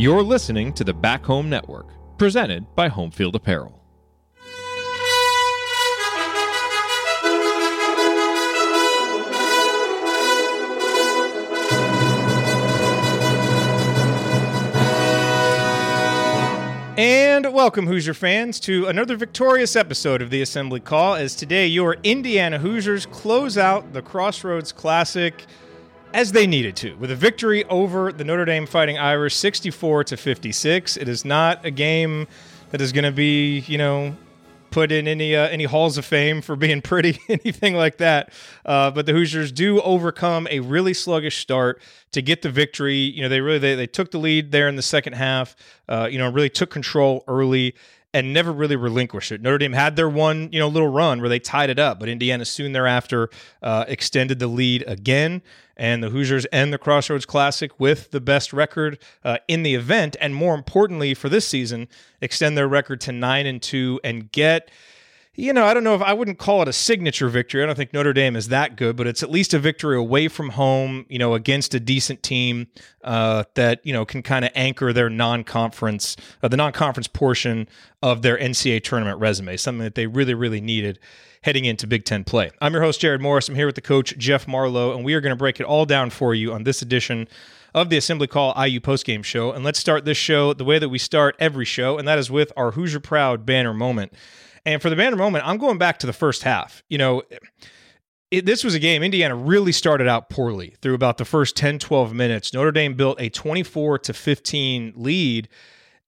You're listening to the Back Home Network, presented by Homefield Apparel. And welcome, Hoosier fans, to another victorious episode of the Assembly Call. As today, your Indiana Hoosiers close out the Crossroads Classic as they needed to, with a victory over the Notre Dame Fighting Irish, 64 to 56. It is not a game that is going to be, you know, put in any uh, any halls of fame for being pretty, anything like that. Uh, but the Hoosiers do overcome a really sluggish start to get the victory. You know, they really they, they took the lead there in the second half. Uh, you know, really took control early and never really relinquished it. Notre Dame had their one, you know, little run where they tied it up, but Indiana soon thereafter uh, extended the lead again and the Hoosiers end the Crossroads Classic with the best record uh, in the event, and more importantly for this season, extend their record to nine and two and get. You know, I don't know if I wouldn't call it a signature victory. I don't think Notre Dame is that good, but it's at least a victory away from home, you know, against a decent team uh, that, you know, can kind of anchor their non conference, uh, the non conference portion of their NCAA tournament resume, something that they really, really needed heading into Big Ten play. I'm your host, Jared Morris. I'm here with the coach, Jeff Marlowe, and we are going to break it all down for you on this edition of the Assembly Call IU postgame show. And let's start this show the way that we start every show, and that is with our Hoosier Proud banner moment. And for the banner moment, I'm going back to the first half. You know, it, this was a game Indiana really started out poorly through about the first 10 12 minutes. Notre Dame built a 24 to 15 lead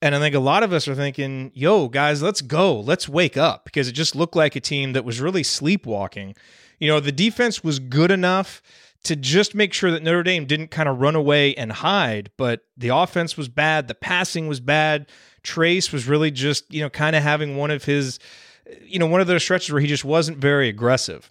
and I think a lot of us are thinking, yo, guys, let's go. Let's wake up because it just looked like a team that was really sleepwalking. You know, the defense was good enough to just make sure that Notre Dame didn't kind of run away and hide, but the offense was bad. The passing was bad. Trayce was really just, you know, kind of having one of his, you know, one of those stretches where he just wasn't very aggressive.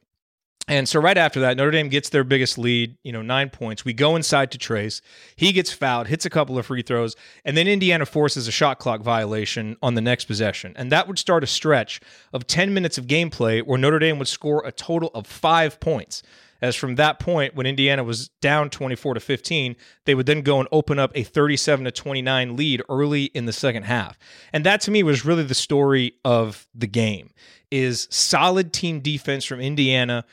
And so right after that, Notre Dame gets their biggest lead, you know, nine points. We go inside to Trayce. He gets fouled, hits a couple of free throws, and then Indiana forces a shot clock violation on the next possession. And that would start a stretch of 10 minutes of gameplay where Notre Dame would score a total of five points. As from that point, when Indiana was down 24 to 15, they would then go and open up a 37 to 29 lead early in the second half. And that to me was really the story of the game is solid team defense from Indiana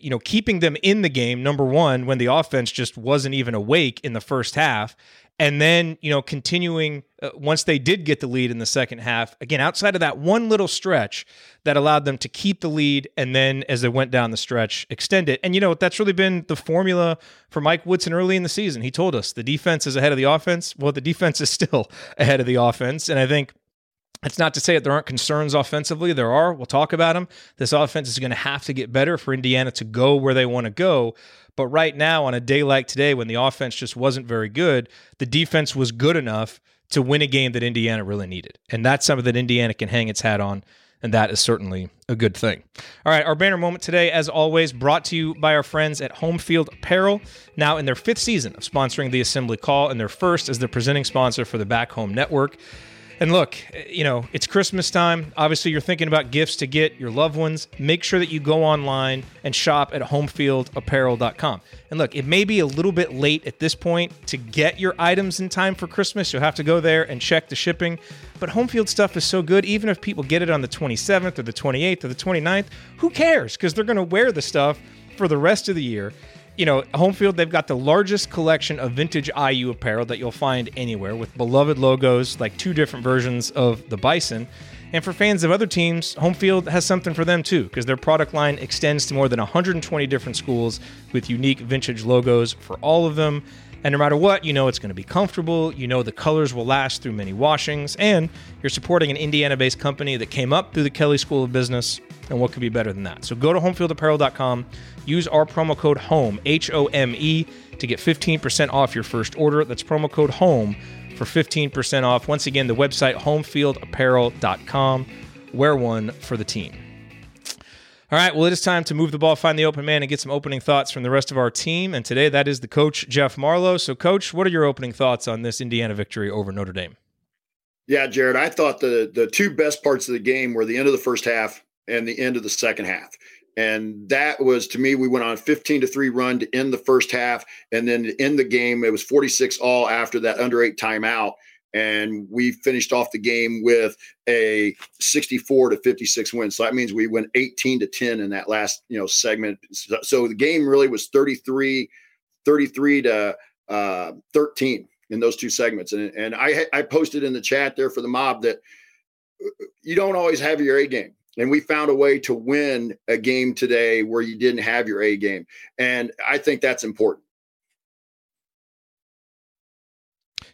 you know, keeping them in the game, number one, when the offense just wasn't even awake in the first half. And then, you know, continuing uh, once they did get the lead in the second half, again, outside of that one little stretch that allowed them to keep the lead. And then as they went down the stretch, extend it. And, you know, that's really been the formula for Mike Woodson early in the season. He told us the defense is ahead of the offense. Well, the defense is still ahead of the offense. And I think it's not to say that there aren't concerns offensively. There are. We'll talk about them. This offense is going to have to get better for Indiana to go where they want to go. But right now, on a day like today, when the offense just wasn't very good, the defense was good enough to win a game that Indiana really needed. And that's something that Indiana can hang its hat on. And that is certainly a good thing. All right, our banner moment today, as always, brought to you by our friends at Homefield Apparel, now in their fifth season of sponsoring the Assembly Call, and their first as the presenting sponsor for the Back Home Network. And look, you know, it's Christmas time. Obviously, you're thinking about gifts to get your loved ones. Make sure that you go online and shop at homefieldapparel.com. And look, it may be a little bit late at this point to get your items in time for Christmas. You'll have to go there and check the shipping. But Homefield stuff is so good, even if people get it on the 27th or the 28th or the 29th, who cares? Because they're going to wear the stuff for the rest of the year you know, Homefield, they've got the largest collection of vintage IU apparel that you'll find anywhere with beloved logos, like two different versions of the Bison. And for fans of other teams, Homefield has something for them too, because their product line extends to more than 120 different schools with unique vintage logos for all of them. And no matter what, you know it's going to be comfortable, you know the colors will last through many washings, and you're supporting an Indiana based company that came up through the Kelley School of Business. And what could be better than that? So go to homefieldapparel.com, use our promo code HOME, H O M E, to get 15% off your first order. That's promo code HOME for 15% off. Once again, the website homefieldapparel.com. Wear one for the team. All right, well, it is time to move the ball, find the open man, and get some opening thoughts from the rest of our team. And today, that is the coach, Jeff Marlowe. So, coach, what are your opening thoughts on this Indiana victory over Notre Dame? Yeah, Jared, I thought the the two best parts of the game were the end of the first half and the end of the second half. And that was to me, we went on 15 to 3 run to end the first half. And then in the game, it was 46 all after that under eight timeout. and we finished off the game with a 64 to 56 win. So that means we went 18 to 10 in that last you know segment. So, so the game really was 33, 33 to uh, 13 in those two segments. And and I I posted in the chat there for the mob that uh, you don't always have your A game. And we found a way to win a game today where you didn't have your A game. And I think that's important.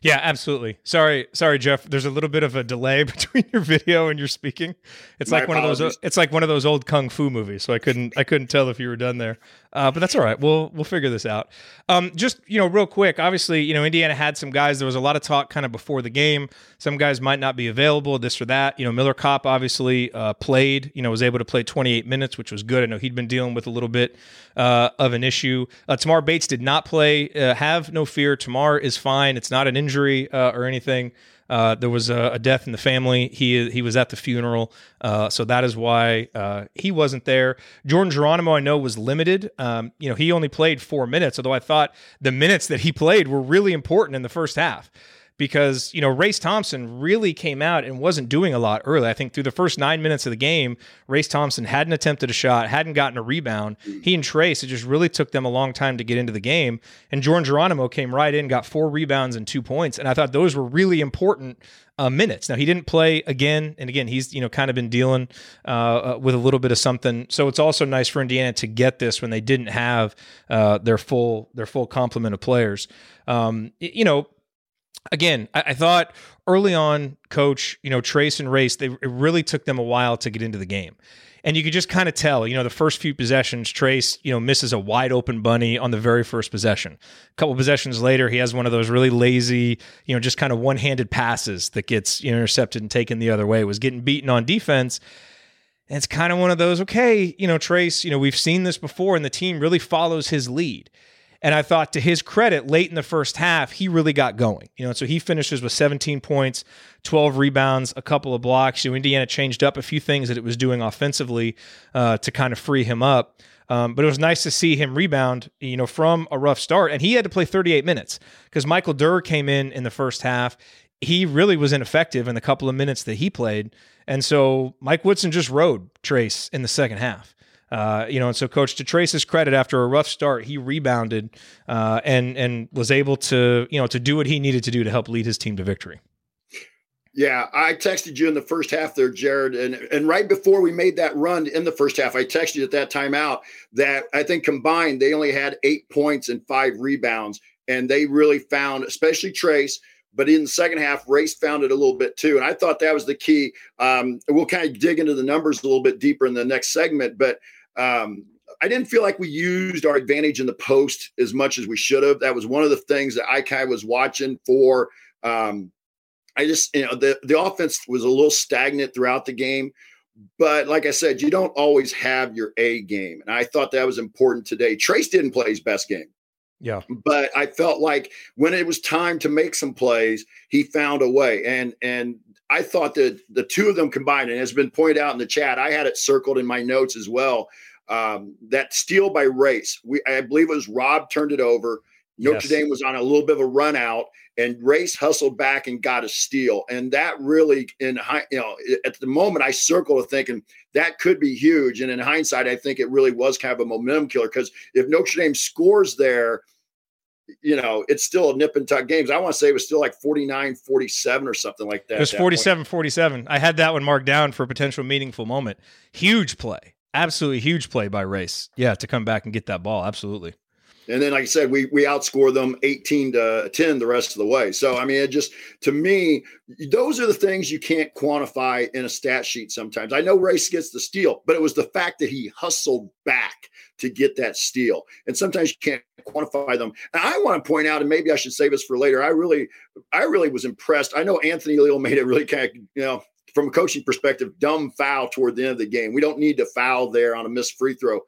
Yeah, absolutely. Sorry, sorry, Jeff. There's a little bit of a delay between your video and your speaking. It's My like apologies. one of those. It's like one of those old kung fu movies. So I couldn't, I couldn't tell if you were done there. Uh, but that's all right. We'll we'll figure this out. Um, just you know, real quick. Obviously, you know, Indiana had some guys. There was a lot of talk kind of before the game. Some guys might not be available, this or that. You know, Miller Kopp obviously uh, played. You know, was able to play 28 minutes, which was good. I know he'd been dealing with a little bit uh, of an issue. Uh, Tamar Bates did not play. Uh, have no fear. Tamar is fine. It's not an injury uh, or anything. Uh, there was a, a, death in the family. He he was at the funeral, uh, so that is why uh, he wasn't there. Jordan Geronimo, I know, was limited. Um, you know, he only played four minutes, although I thought the minutes that he played were really important in the first half because you know Race Thompson really came out and wasn't doing a lot early. I think through the first nine minutes of the game, Race Thompson hadn't attempted a shot, hadn't gotten a rebound. He and Trayce, it just really took them a long time to get into the game. And Jordan Geronimo came right in, got four rebounds and two points, and I thought those were really important uh, minutes. Now he didn't play again, and again he's you know kind of been dealing uh, uh, with a little bit of something. So it's also nice for Indiana to get this when they didn't have uh, their full their full complement of players. Um, you know again, I, I, thought early on, coach, you know, Trayce and Race, they it really took them a while to get into the game. And you could just kind of tell, you know, the first few possessions, Trayce, you know, misses a wide open bunny on the very first possession. A couple possessions later, he has one of those really lazy, you know, just kind of one handed passes that gets intercepted and taken the other way. Was getting beaten on defense. And it's kind of one of those, okay, you know, Trayce, you know, we've seen this before, and the team really follows his lead. And I thought to his credit, late in the first half, he really got going. You know, so he finishes with 17 points, 12 rebounds, a couple of blocks. You know, Indiana changed up a few things that it was doing offensively uh, to kind of free him up. Um, but it was nice to see him rebound, you know, from a rough start. And he had to play 38 minutes because Michael Durr came in in the first half. He really was ineffective in the couple of minutes that he played. And so Mike Woodson just rode Trayce in the second half. Uh, you know, and so Coach to Trayce's credit, after a rough start, he rebounded uh, and and was able to you know to do what he needed to do to help lead his team to victory. Yeah, I texted you in the first half there, Jared, and and right before we made that run in the first half, I texted you at that time out that I think combined they only had eight points and five rebounds, and they really found, especially Trayce. But in the second half, Race found it a little bit too, and I thought that was the key. Um, we'll kind of dig into the numbers a little bit deeper in the next segment, but um, I didn't feel like we used our advantage in the post as much as we should have. That was one of the things that I kind of was watching for. Um, I just, you know, the, the offense was a little stagnant throughout the game. But like I said, you don't always have your A game. And I thought that was important today. Trayce didn't play his best game. Yeah. But I felt like when it was time to make some plays, he found a way. And and I thought that the two of them combined, and has been pointed out in the chat, I had it circled in my notes as well. Um, that steal by Race, we I believe it was Rob turned it over. Notre yes. Dame was on a little bit of a run out, and Race hustled back and got a steal. And that really, in high, you know, at the moment, I circled thinking that could be huge. And in hindsight, I think it really was kind of a momentum killer because if Notre Dame scores there, you know, it's still a nip and tuck games. I want to say it was still like 49 47 or something like that. It was 47 47. I had that one marked down for a potential meaningful moment. Huge play absolutely huge play by Race. Yeah, to come back and get that ball. Absolutely. And then, like I said, we we outscore them 18 to 10 the rest of the way. So, I mean, it just to me, those are the things you can't quantify in a stat sheet sometimes. I know Race gets the steal, but it was the fact that he hustled back to get that steal. And sometimes you can't quantify them. And I want to point out, and maybe I should save this for later. I really, I really was impressed. I know Anthony Leal made it really kind of, you know, from a coaching perspective, dumb foul toward the end of the game. We don't need to foul there on a missed free throw.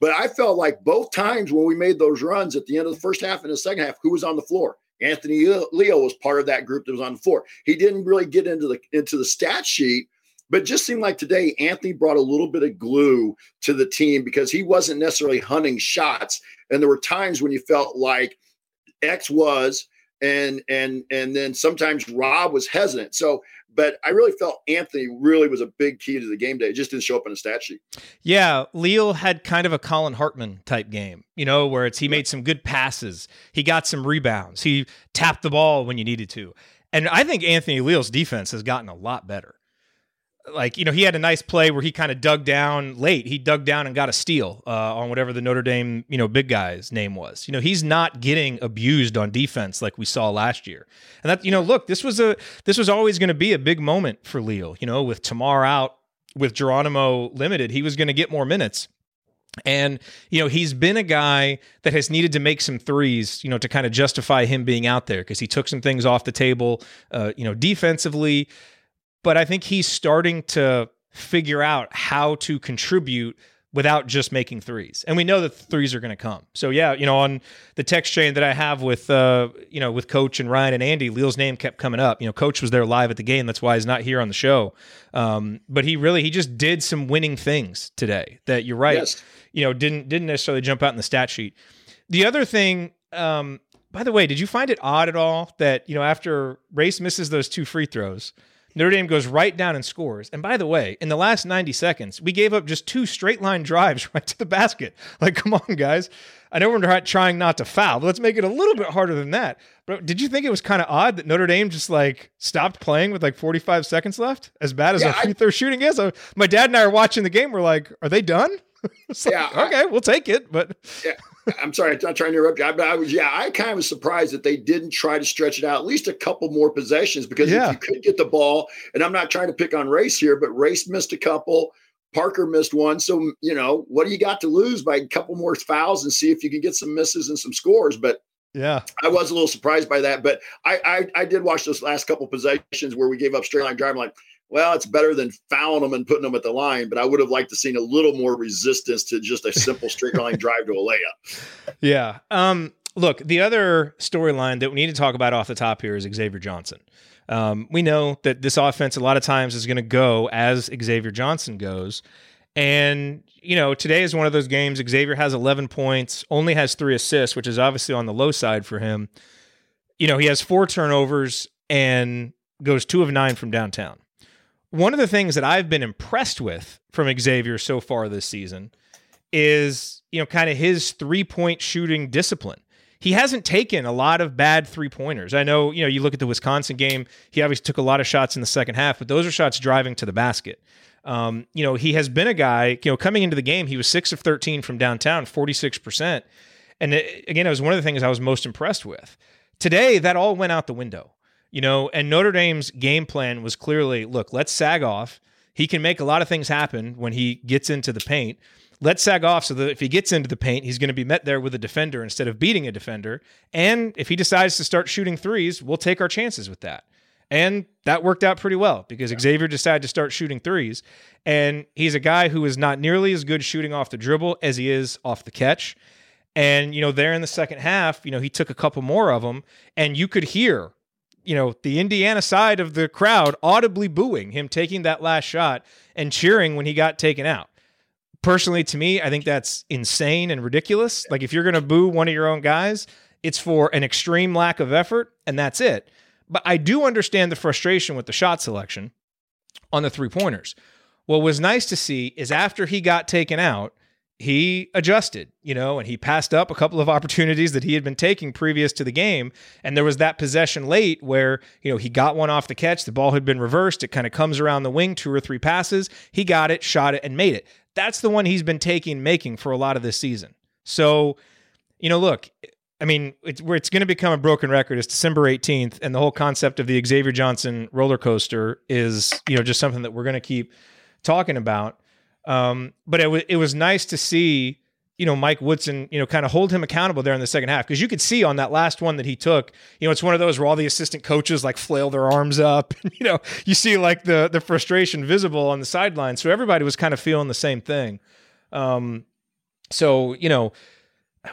But I felt like both times when we made those runs at the end of the first half and the second half, who was on the floor? Anthony Leal was part of that group that was on the floor. He didn't really get into the into the stat sheet, but just seemed like today Anthony brought a little bit of glue to the team because he wasn't necessarily hunting shots. And there were times when you felt like X was and and and then sometimes Rob was hesitant. So, but I really felt Anthony really was a big key to the game day. It just didn't show up in the stat sheet. Yeah, Leal had kind of a Collin Hartman type game, you know, where it's he made some good passes, he got some rebounds, he tapped the ball when you needed to, and I think Anthony Leal's defense has gotten a lot better like you know he had a nice play where he kind of dug down late. He dug down and got a steal uh, on whatever the notre dame you know big guy's name was. You know he's not getting abused on defense like we saw last year. And that you know look this was a this was always going to be a big moment for Leal you know with tamar out with geronimo limited he was going to get more minutes. And, you know, he's been a guy that has needed to make some threes, you know, to kind of justify him being out there because he took some things off the table, uh, you know, defensively but I think he's starting to figure out how to contribute without just making threes. And we know that threes are going to come. So yeah, you know, on the text chain that I have with uh, you know, with coach and Ryan and Andy, Leal's name kept coming up. You know, coach was there live at the game. That's why he's not here on the show. Um, but he really he just did some winning things today that you're right. Yes. You know, didn't didn't necessarily jump out in the stat sheet. The other thing um, by the way, did you find it odd at all that, you know, after Race misses those two free throws, Notre Dame goes right down and scores. And by the way, in the last 90 seconds, we gave up just two straight line drives right to the basket. Like, come on, guys. I know we're trying not to foul, but let's make it a little bit harder than that. But did you think it was kind of odd that Notre Dame just like stopped playing with like 45 seconds left? As bad as yeah, our free throw shooting is, uh, my dad and I are watching the game. We're like, are they done? yeah, like, okay, we'll take it. But yeah, I'm sorry, I'm not trying to interrupt you. But I was, yeah, I kind of was surprised that they didn't try to stretch it out at least a couple more possessions because yeah. if you could get the ball, and I'm not trying to pick on Race here, but Race missed a couple. Parker missed one. So, you know, what do you got to lose by a couple more fouls and see if you can get some misses and some scores? But yeah, I was a little surprised by that. But I I, I did watch those last couple possessions where we gave up straight line drive. I'm like, well, it's better than fouling them and putting them at the line, but I would have liked to seen a little more resistance to just a simple straight line drive to a layup. Yeah. Um, look, the other storyline that we need to talk about off the top here is Xavier Johnson. Um, we know that this offense a lot of times is going to go as Xavier Johnson goes. And, you know, today is one of those games. Xavier has 11 points, only has three assists, which is obviously on the low side for him. You know, he has four turnovers and goes two of nine from downtown one of the things that I've been impressed with from Xavier so far this season is, you know, kind of his three point shooting discipline. He hasn't taken a lot of bad three pointers. I know, you know, you look at the Wisconsin game, he obviously took a lot of shots in the second half, but those are shots driving to the basket. Um, you know, he has been a guy, you know, coming into the game, he was six of 13 from downtown, 46%. And it, again, it was one of the things I was most impressed with. Today, that all went out the window. You know, and Notre Dame's game plan was clearly look, let's sag off. He can make a lot of things happen when he gets into the paint. Let's sag off so that if he gets into the paint, he's going to be met there with a defender instead of beating a defender. And if he decides to start shooting threes, we'll take our chances with that. And that worked out pretty well because yeah. Xavier decided to start shooting threes. And he's a guy who is not nearly as good shooting off the dribble as he is off the catch. And, you know, there in the second half, you know, he took a couple more of them, and you could hear you know, the Indiana side of the crowd audibly booing him taking that last shot and cheering when he got taken out. Personally, to me, I think that's insane and ridiculous. Like, if you're going to boo one of your own guys, it's for an extreme lack of effort, and that's it. But I do understand the frustration with the shot selection on the three pointers. What was nice to see is after he got taken out, he adjusted, you know, and he passed up a couple of opportunities that he had been taking previous to the game. And there was that possession late where, you know, he got one off the catch. The ball had been reversed. It kind of comes around the wing, two or three passes. He got it, shot it, and made it. That's the one he's been taking, making for a lot of this season. So, you know, look, I mean, it's where it's going to become a broken record. It's December 18th, and the whole concept of the Xavier Johnson roller coaster is, you know, just something that we're going to keep talking about. Um, but it, w- it was nice to see, you know, Mike Woodson, you know, kind of hold him accountable there in the second half because you could see on that last one that he took, you know, it's one of those where all the assistant coaches like flail their arms up. you know, you see like the the frustration visible on the sideline. So everybody was kind of feeling the same thing. Um, so you know,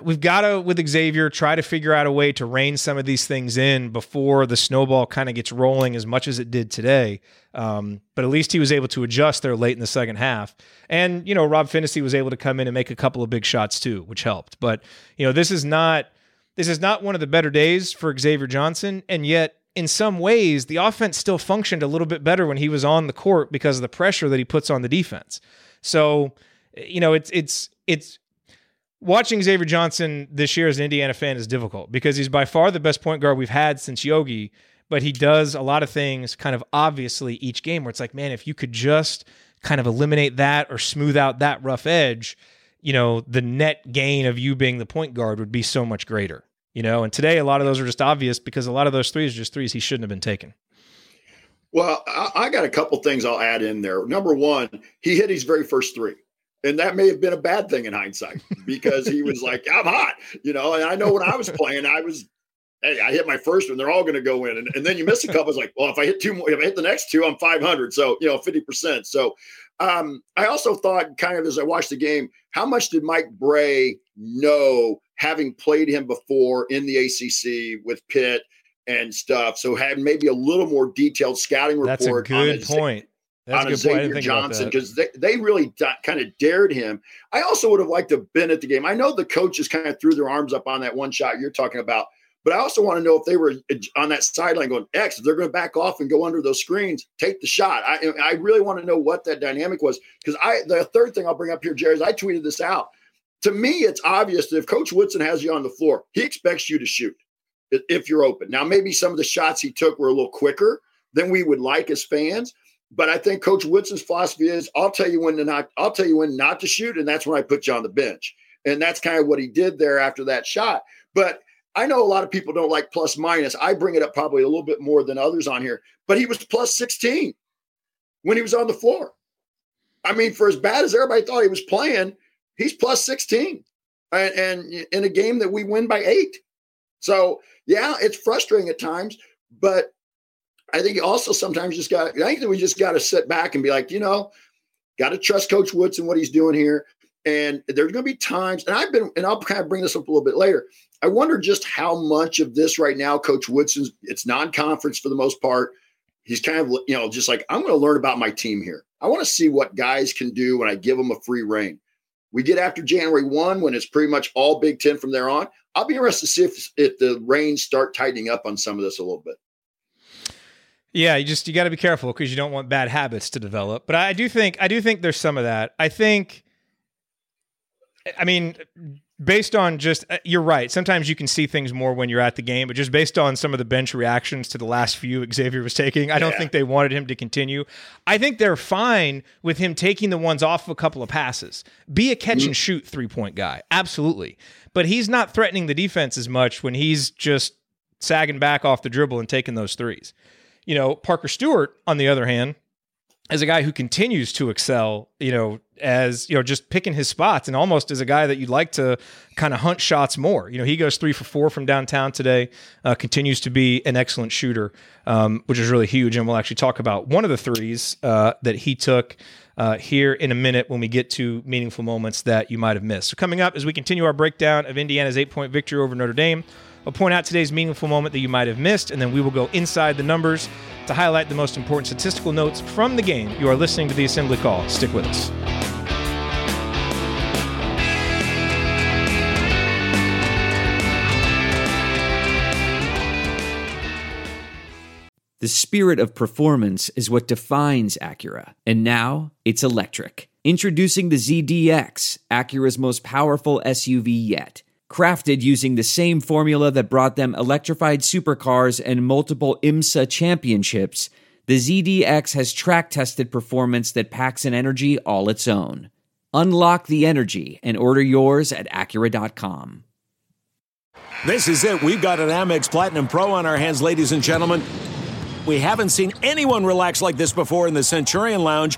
we've got to with Xavier try to figure out a way to rein some of these things in before the snowball kind of gets rolling as much as it did today. Um, but at least he was able to adjust there late in the second half, and you know Rob Phinisee was able to come in and make a couple of big shots too, which helped. But you know this is not this is not one of the better days for Xavier Johnson, and yet in some ways the offense still functioned a little bit better when he was on the court because of the pressure that he puts on the defense. So, you know, it's it's it's watching Xavier Johnson this year as an Indiana fan is difficult because he's by far the best point guard we've had since Yogi, but he does a lot of things kind of obviously each game where it's like, man, if you could just kind of eliminate that or smooth out that rough edge, you know, the net gain of you being the point guard would be so much greater. You know, and today a lot of those are just obvious because a lot of those threes are just threes he shouldn't have been taking. Well, I, I got a couple things I'll add in there. Number one, he hit his very first three and that may have been a bad thing in hindsight because he was like, I'm hot, you know. And I know when I was playing, I was, hey, I hit my first one, they're all going to go in. And, and then you miss a couple, it's like, well, if I hit two more, if I hit the next two, I'm 500. So, you know, 50%. So um, I also thought, kind of as I watched the game, how much did Mike Brey know having played him before in the ACC with Pitt and stuff? So had maybe a little more detailed scouting report. That's a good point. That's on Xavier Johnson because they, they really kind of dared him. I also would have liked to have been at the game. I know the coaches kind of threw their arms up on that one shot you're talking about, but I also want to know if they were eh, on that sideline going, X, if they're going to back off and go under those screens, take the shot. I, eh, I really want to know what that dynamic was because I the third thing I'll bring up here, Jerry, is I tweeted this out. To me, it's obvious that if Coach Woodson has you on the floor, he expects you to shoot if you're open. Now, maybe some of the shots he took were a little quicker than we would like as fans but I think Coach Woodson's philosophy is I'll tell you when to not I'll tell you when not to shoot, and that's when I put you on the bench. And that's kind of what he did there after that shot. But I know a lot of people don't like plus minus. I bring it up probably a little bit more than others on here, but he was plus 16 when he was on the floor. I mean, for as bad as everybody thought he was playing, he's plus 16 and, and in a game that we win by eight. So, yeah, it's frustrating at times, but I think also sometimes just got. I think that we just got to sit back and be like, you know, got to trust Coach Woodson what he's doing here. And there's going to be times, and I've been, and I'll kind of bring this up a little bit later. I wonder just how much of this right now, Coach Woodson's. It's non-conference for the most part. He's kind of, you know, just like I'm going to learn about my team here. I want to see what guys can do when I give them a free reign. We get after January one when it's pretty much all Big Ten from there on. I'll be interested to see if if the reins start tightening up on some of this a little bit. Yeah, you just you got to be careful because you don't want bad habits to develop. But I do think I do think there's some of that. I think I mean based on just uh, you're right. Sometimes you can see things more when you're at the game, but just based on some of the bench reactions to the last few Xavier was taking, I don't yeah. think they wanted him to continue. I think they're fine with him taking the ones off of a couple of passes. Be a catch mm-hmm. and shoot three-point guy. Absolutely. But he's not threatening the defense as much when he's just sagging back off the dribble and taking those threes. You know, Parker Stewart, on the other hand, as a guy who continues to excel, you know, as you know, just picking his spots and almost as a guy that you'd like to kind of hunt shots more. You know, he goes three for four from downtown today, uh, continues to be an excellent shooter, um, which is really huge. And we'll actually talk about one of the threes uh, that he took uh, here in a minute when we get to meaningful moments that you might have missed. So, coming up as we continue our breakdown of Indiana's eight point victory over Notre Dame. I'll point out today's meaningful moment that you might have missed, and then we will go inside the numbers to highlight the most important statistical notes from the game. You are listening to the Assembly Call. Stick with us. The spirit of performance is what defines Acura, and now it's electric. Introducing the ZDX, Acura's most powerful SUV yet crafted using the same formula that brought them electrified supercars and multiple IMSA championships, the ZDX has track tested performance that packs an energy all its own. Unlock the energy and order yours at Acura.com. This is it. We've got an Amex Platinum Pro on our hands, ladies and gentlemen. We haven't seen anyone relax like this before in the Centurion Lounge.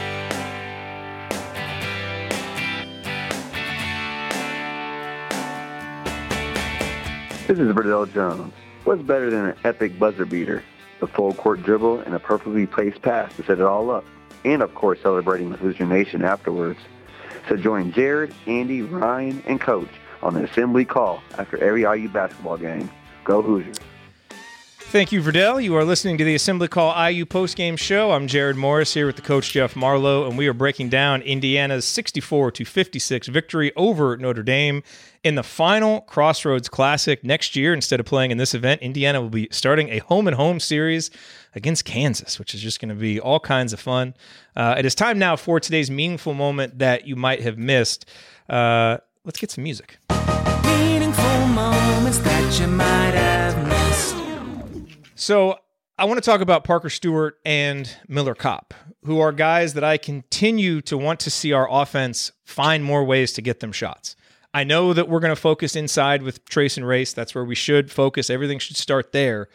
This is Verdell Jones. What's better than an epic buzzer beater? A full court dribble and a perfectly placed pass to set it all up. and of course celebrating with Hoosier Nation afterwards. So join Jared, Andy, Ryan, and Coach on the assembly call after every IU basketball game. Go Hoosiers. Thank you, Verdell. You are listening to the Assembly Call IU postgame show. I'm Jared Morris here with the coach Jeff Marlowe, and we are breaking down Indiana's 64 to 56 victory over Notre Dame in the final Crossroads Classic next year. Instead of playing in this event, Indiana will be starting a home and home series against Kansas, which is just going to be all kinds of fun. Uh, it is time now for today's meaningful moment that you might have missed. Uh, let's get some music. Meaningful moments that you might have missed. So I want to talk about Parker Stewart and Miller Kopp, who are guys that I continue to want to see our offense find more ways to get them shots. I know that we're going to focus inside with Trayce and Race. That's where we should focus. Everything should start there.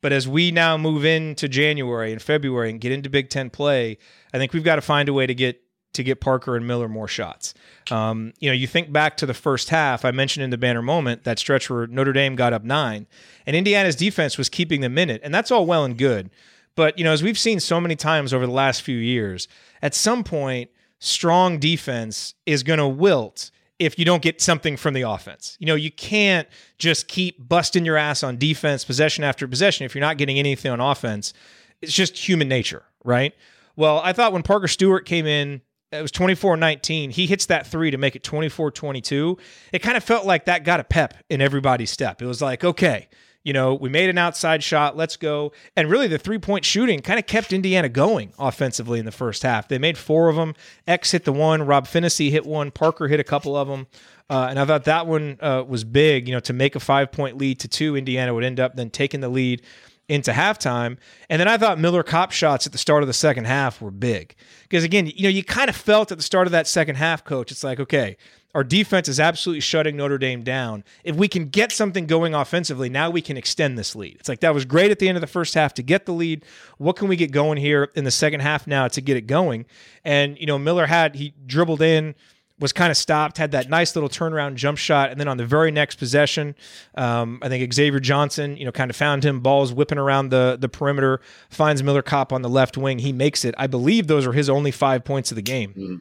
But as we now move into January and February and get into Big Ten play, I think we've got to find a way to get to get Parker and Miller more shots. Um, you know, you think back to the first half. I mentioned in the banner moment that stretch where Notre Dame got up nine, and Indiana's defense was keeping them in it, and that's all well and good. But you know, as we've seen so many times over the last few years, at some point, strong defense is going to wilt if you don't get something from the offense. You know, you can't just keep busting your ass on defense possession after possession if you're not getting anything on offense. It's just human nature, right? Well, I thought when Parker Stewart came in it was 24-19 he hits that three to make it 24-22 it kind of felt like that got a pep in everybody's step. It was like okay you know we made an outside shot let's go. And really the three point shooting kind of kept indiana going offensively in the first half. They made four of them x hit the one rob Phinisee hit one parker hit a couple of them uh, and i thought that one uh, was big you know to make a five point lead to two indiana would end up then taking the lead into halftime. And then I thought Miller Kopp shots at the start of the second half were big. Because again, you know, you kind of felt at the start of that second half, coach, it's like, okay, our defense is absolutely shutting Notre Dame down. If we can get something going offensively, now we can extend this lead. It's like that was great at the end of the first half to get the lead. What can we get going here in the second half now to get it going? And, you know, Miller had, he dribbled in was kind of stopped, had that nice little turnaround jump shot, and then on the very next possession, um, I think Xavier Johnson, you know, kind of found him, balls whipping around the the perimeter, finds Miller Kopp on the left wing, he makes it. I believe those are his only five points of the game. Mm-hmm.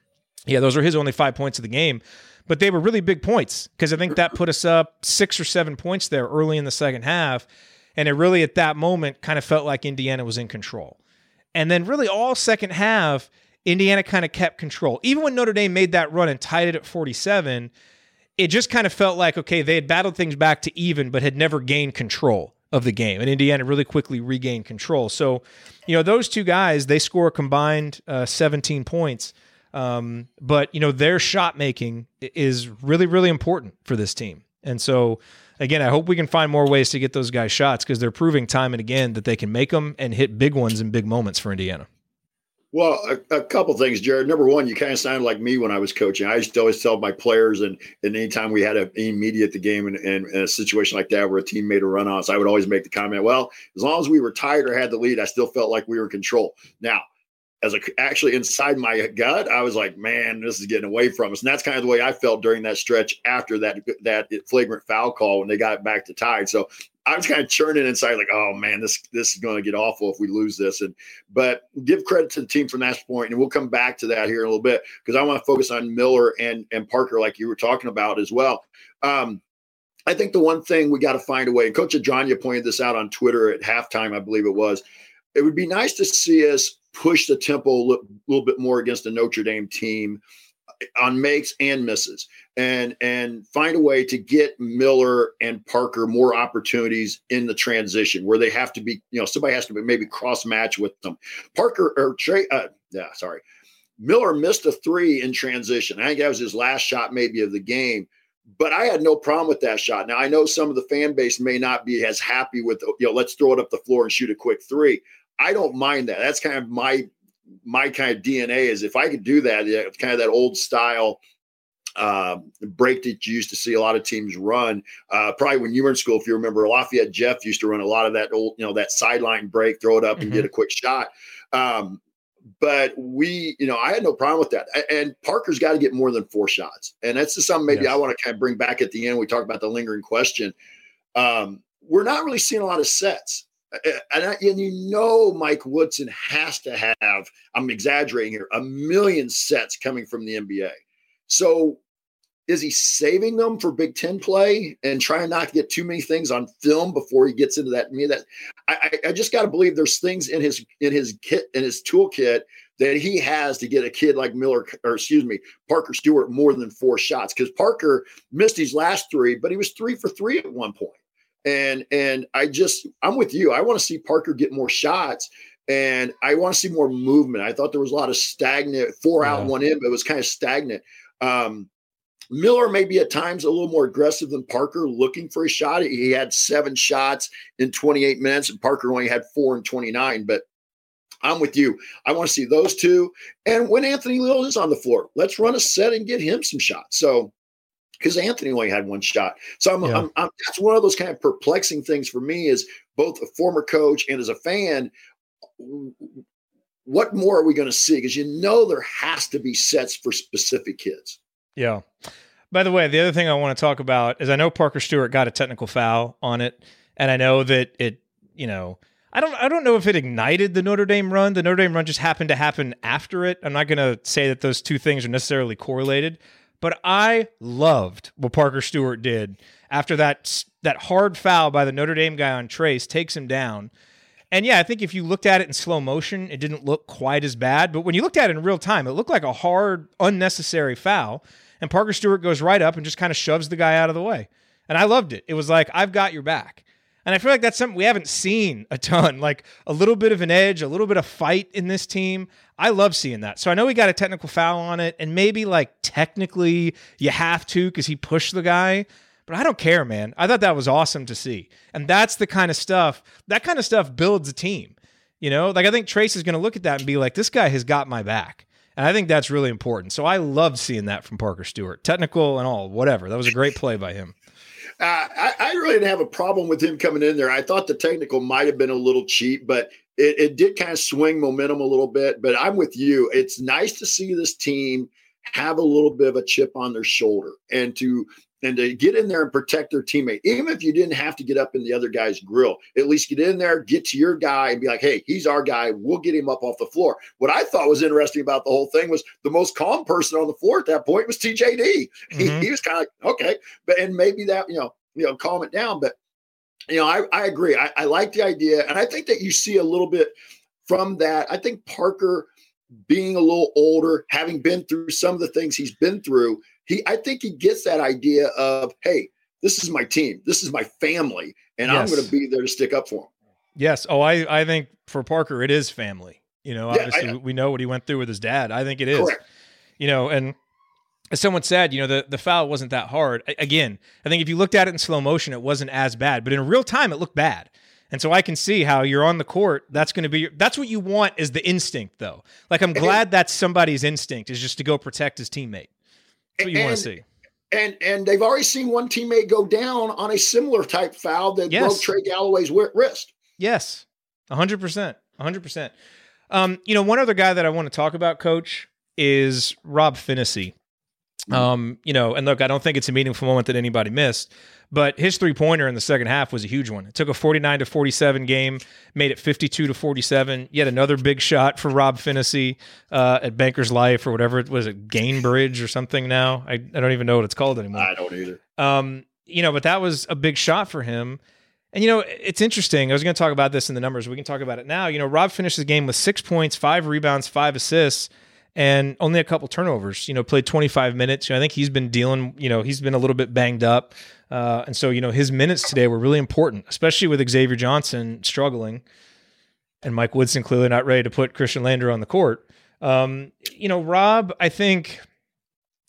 Yeah, those are his only five points of the game, but they were really big points because I think that put us up six or seven points there early in the second half, and it really at that moment kind of felt like Indiana was in control, and then really all second half Indiana kind of kept control. Even when Notre Dame made that run and tied it at 47, it just kind of felt like, okay, they had battled things back to even, but had never gained control of the game. And Indiana really quickly regained control. So, you know, those two guys, they score a combined uh, 17 points. Um, but, you know, their shot making is really, really important for this team. And so, again, I hope we can find more ways to get those guys shots because they're proving time and again that they can make them and hit big ones in big moments for Indiana. Well, a, a couple things, Jared. Number one, you kind of sounded like me when I was coaching. I used to always tell my players, and, and anytime we had a, any media at the game and, and, and, a situation like that where a team made a run on us, I would always make the comment, well, as long as we were tied or had the lead, I still felt like we were in control. Now, as a, actually inside my gut, I was like, man, this is getting away from us. And that's kind of the way I felt during that stretch after that that flagrant foul call when they got back to tied. So I was kind of churning inside, like, oh man, this this is going to get awful if we lose this. And but give credit to the team from that point, and we'll come back to that here in a little bit because I want to focus on Miller and and Parker, like you were talking about as well. Um, I think the one thing we got to find a way, and Coach Adjanya pointed this out on Twitter at halftime, I believe it was. It would be nice to see us push the tempo a little bit more against the Notre Dame team on makes and misses and and find a way to get Miller and Parker more opportunities in the transition where they have to be, you know, somebody has to be maybe cross match with them. Parker or Trey, uh, yeah, sorry. Miller missed a three in transition. I think that was his last shot, maybe of the game. But I had no problem with that shot. Now I know some of the fan base may not be as happy with, you know, let's throw it up the floor and shoot a quick three. I don't mind that. That's kind of my my kind of DNA is if I could do that, yeah, kind of that old style uh, break that you used to see a lot of teams run. Uh, probably when you were in school, if you remember, Lafayette Jeff used to run a lot of that old, you know, that sideline break, throw it up and mm-hmm. get a quick shot. Um, but we, you know, I had no problem with that. And Parker's got to get more than four shots, and that's just something maybe yes. I want to kind of bring back at the end. We talk about the lingering question. Um, we're not really seeing a lot of sets and, I, and you know Mike Woodson has to have, I'm exaggerating here, a million sets coming from the NBA. So is he saving them for Big Ten play and trying not to get too many things on film before he gets into that? Me that I, I just got to believe there's things in his in his kit in his toolkit that he has to get a kid like Miller or excuse me Parker Stewart more than four shots because Parker missed his last three, but he was three for three at one point. And and I just I'm with you. I want to see Parker get more shots and I want to see more movement. I thought there was a lot of stagnant four out, one in, but it was kind of stagnant. Um, Miller may be at times a little more aggressive than Parker looking for a shot. He had seven shots in 28 minutes, and Parker only had four in 29. But I'm with you. I want to see those two. And when Anthony Leal is on the floor, let's run a set and get him some shots. So, because Anthony only had one shot. So I'm, yeah. I'm, I'm, that's one of those kind of perplexing things for me is both a former coach and as a fan. What more are we going to see? Because you know there has to be sets for specific kids. Yeah. By the way, the other thing I want to talk about is I know Parker Stewart got a technical foul on it, and I know that it, you know, I don't I don't know if it ignited the Notre Dame run. The Notre Dame run just happened to happen after it. I'm not going to say that those two things are necessarily correlated, but I loved what Parker Stewart did after that that hard foul by the Notre Dame guy on Trayce takes him down. And yeah, I think if you looked at it in slow motion, it didn't look quite as bad. But when you looked at it in real time, it looked like a hard, unnecessary foul. And Parker Stewart goes right up and just kind of shoves the guy out of the way. And I loved it. It was like, I've got your back. And I feel like that's something we haven't seen a ton, like a little bit of an edge, a little bit of fight in this team. I love seeing that. So I know we got a technical foul on it, and maybe like technically you have to because he pushed the guy, but I don't care, man. I thought that was awesome to see. And that's the kind of stuff, that kind of stuff builds a team. You know, like I think Trayce is going to look at that and be like, this guy has got my back. And I think that's really important. So I loved seeing that from Parker Stewart, technical and all, whatever. That was a great play by him. Uh, I, I, really didn't have a problem with him coming in there. I thought the technical might have been a little cheap, but it, it did kind of swing momentum a little bit. But I'm with you. It's nice to see this team have a little bit of a chip on their shoulder and to and to get in there and protect their teammate, even if you didn't have to get up in the other guy's grill, at least get in there, get to your guy, and be like, hey, he's our guy. We'll get him up off the floor. What I thought was interesting about the whole thing was the most calm person on the floor at that point was TJD. Mm-hmm. He, he was kind of like, okay, but and maybe that, you know, you know, calm it down. But you know, I, I agree. I, I like the idea. And I think that you see a little bit from that. I think Parker being a little older, having been through some of the things he's been through, he I think he gets that idea of, hey, this is my team, this is my family, and yes. I'm going to be there to stick up for him. Yes. Oh, I I think for Parker it is family. You know, obviously yeah, I, we know what he went through with his dad. I think it is. Correct. You know, and as someone said, you know, the, the foul wasn't that hard. again, I think if you looked at it in slow motion, it wasn't as bad, but in real time, it looked bad. And so I can see how you're on the court. That's going to be, that's what you want is the instinct, though. Like, I'm glad that's somebody's instinct is just to go protect his teammate. That's what you want to see. And and they've already seen one teammate go down on a similar type foul that yes. broke Trey Galloway's wrist. Yes, 100%. 100%. Um, you know, one other guy that I want to talk about, coach, is Rob Phinisee. Mm-hmm. Um, you know, and look, I don't think it's a meaningful moment that anybody missed, but his three pointer in the second half was a huge one. It took a 49 to 47 game, made it 52 to 47. Yet another big shot for Rob Phinisee uh, at Bankers Life or whatever it was, it Gainbridge or something now. I, I don't even know what it's called anymore. I don't either. Um, you know, but that was a big shot for him. And you know, it's interesting. I was going to talk about this in the numbers. We can talk about it now. You know, Rob finished the game with six points, five rebounds, five assists and only a couple turnovers. You know, played 25 minutes. You know, I think he's been dealing. You know, he's been a little bit banged up, uh, and so you know his minutes today were really important, especially with Xavier Johnson struggling, and Mike Woodson clearly not ready to put Khristian Lander on the court. Um, you know, Rob, I think.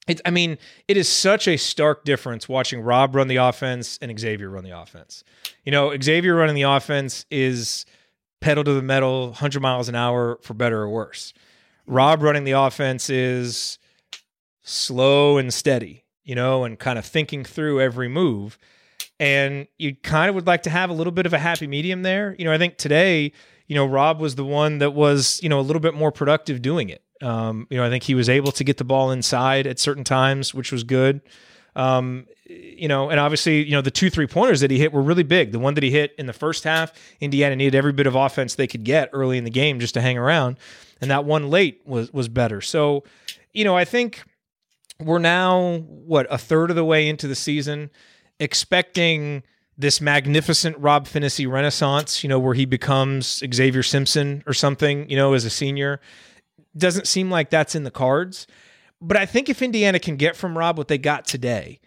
It, I mean, it is such a stark difference watching Rob run the offense and Xavier run the offense. You know, Xavier running the offense is pedal to the metal, 100 miles an hour for better or worse. Rob running the offense is slow and steady, you know, and kind of thinking through every move. And you kind of would like to have a little bit of a happy medium there. You know, I think today, you know, Rob was the one that was, you know, a little bit more productive doing it. Um, you know, I think he was able to get the ball inside at certain times, which was good. Um, you know, and obviously, you know, the two three pointers that he hit were really big. The one that he hit in the first half, Indiana needed every bit of offense they could get early in the game just to hang around, and that one late was was better. So, you know, I think we're now what a third of the way into the season, expecting this magnificent Rob Phinisee renaissance. You know, where he becomes Xavier Simpson or something. You know, as a senior, doesn't seem like that's in the cards. But I think if Indiana can get from Rob what they got today,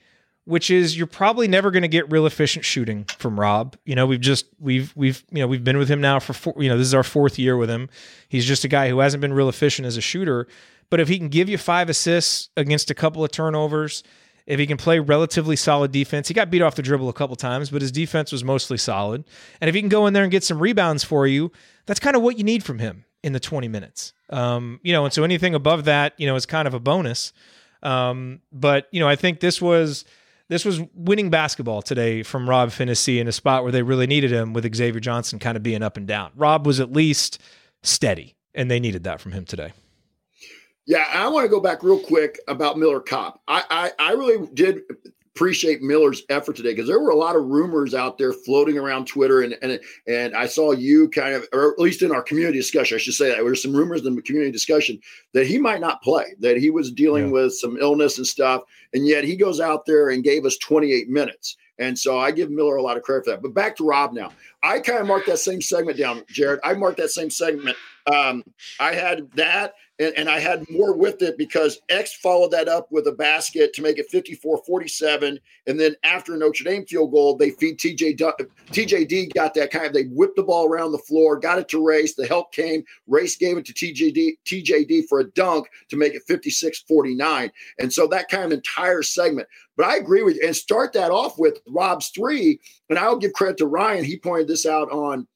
which is you're probably never going to get real efficient shooting from Rob. You know, we've just we've we've you know we've been with him now for four, you know this is our fourth year with him. He's just a guy who hasn't been real efficient as a shooter. But if he can give you five assists against a couple of turnovers, if he can play relatively solid defense, he got beat off the dribble a couple times, but his defense was mostly solid. And if he can go in there and get some rebounds for you, that's kind of what you need from him in the 20 minutes. Um, you know, and so anything above that, you know, is kind of a bonus. Um, but you know, I think this was this was winning basketball today from Rob Phinisee in a spot where they really needed him with Xavier Johnson kind of being up and down. Rob was at least steady, and they needed that from him today. Yeah, I want to go back real quick about Miller Kopp. I, I, I really did appreciate Miller's effort today because there were a lot of rumors out there floating around Twitter, and and and I saw you kind of, or at least in our community discussion, I should say that there were some rumors in the community discussion that he might not play, that he was dealing yeah. with some illness and stuff, and yet he goes out there and gave us 28 minutes. And so I give Miller a lot of credit for that. But back to Rob now. I kind of marked that same segment down, Jared. I marked that same segment. Um, I had that and, and I had more with it because X followed that up with a basket to make it 54 47. And then after Notre Dame field goal, they feed TJ TJD got that kind of they whipped the ball around the floor, got it to Race. The help came. Race gave it to TJD TJD for a dunk to make it 56 49. And so that kind of entire segment. But I agree with you. And start that off with Rob's three. And I'll give credit to Ryan. He pointed this out on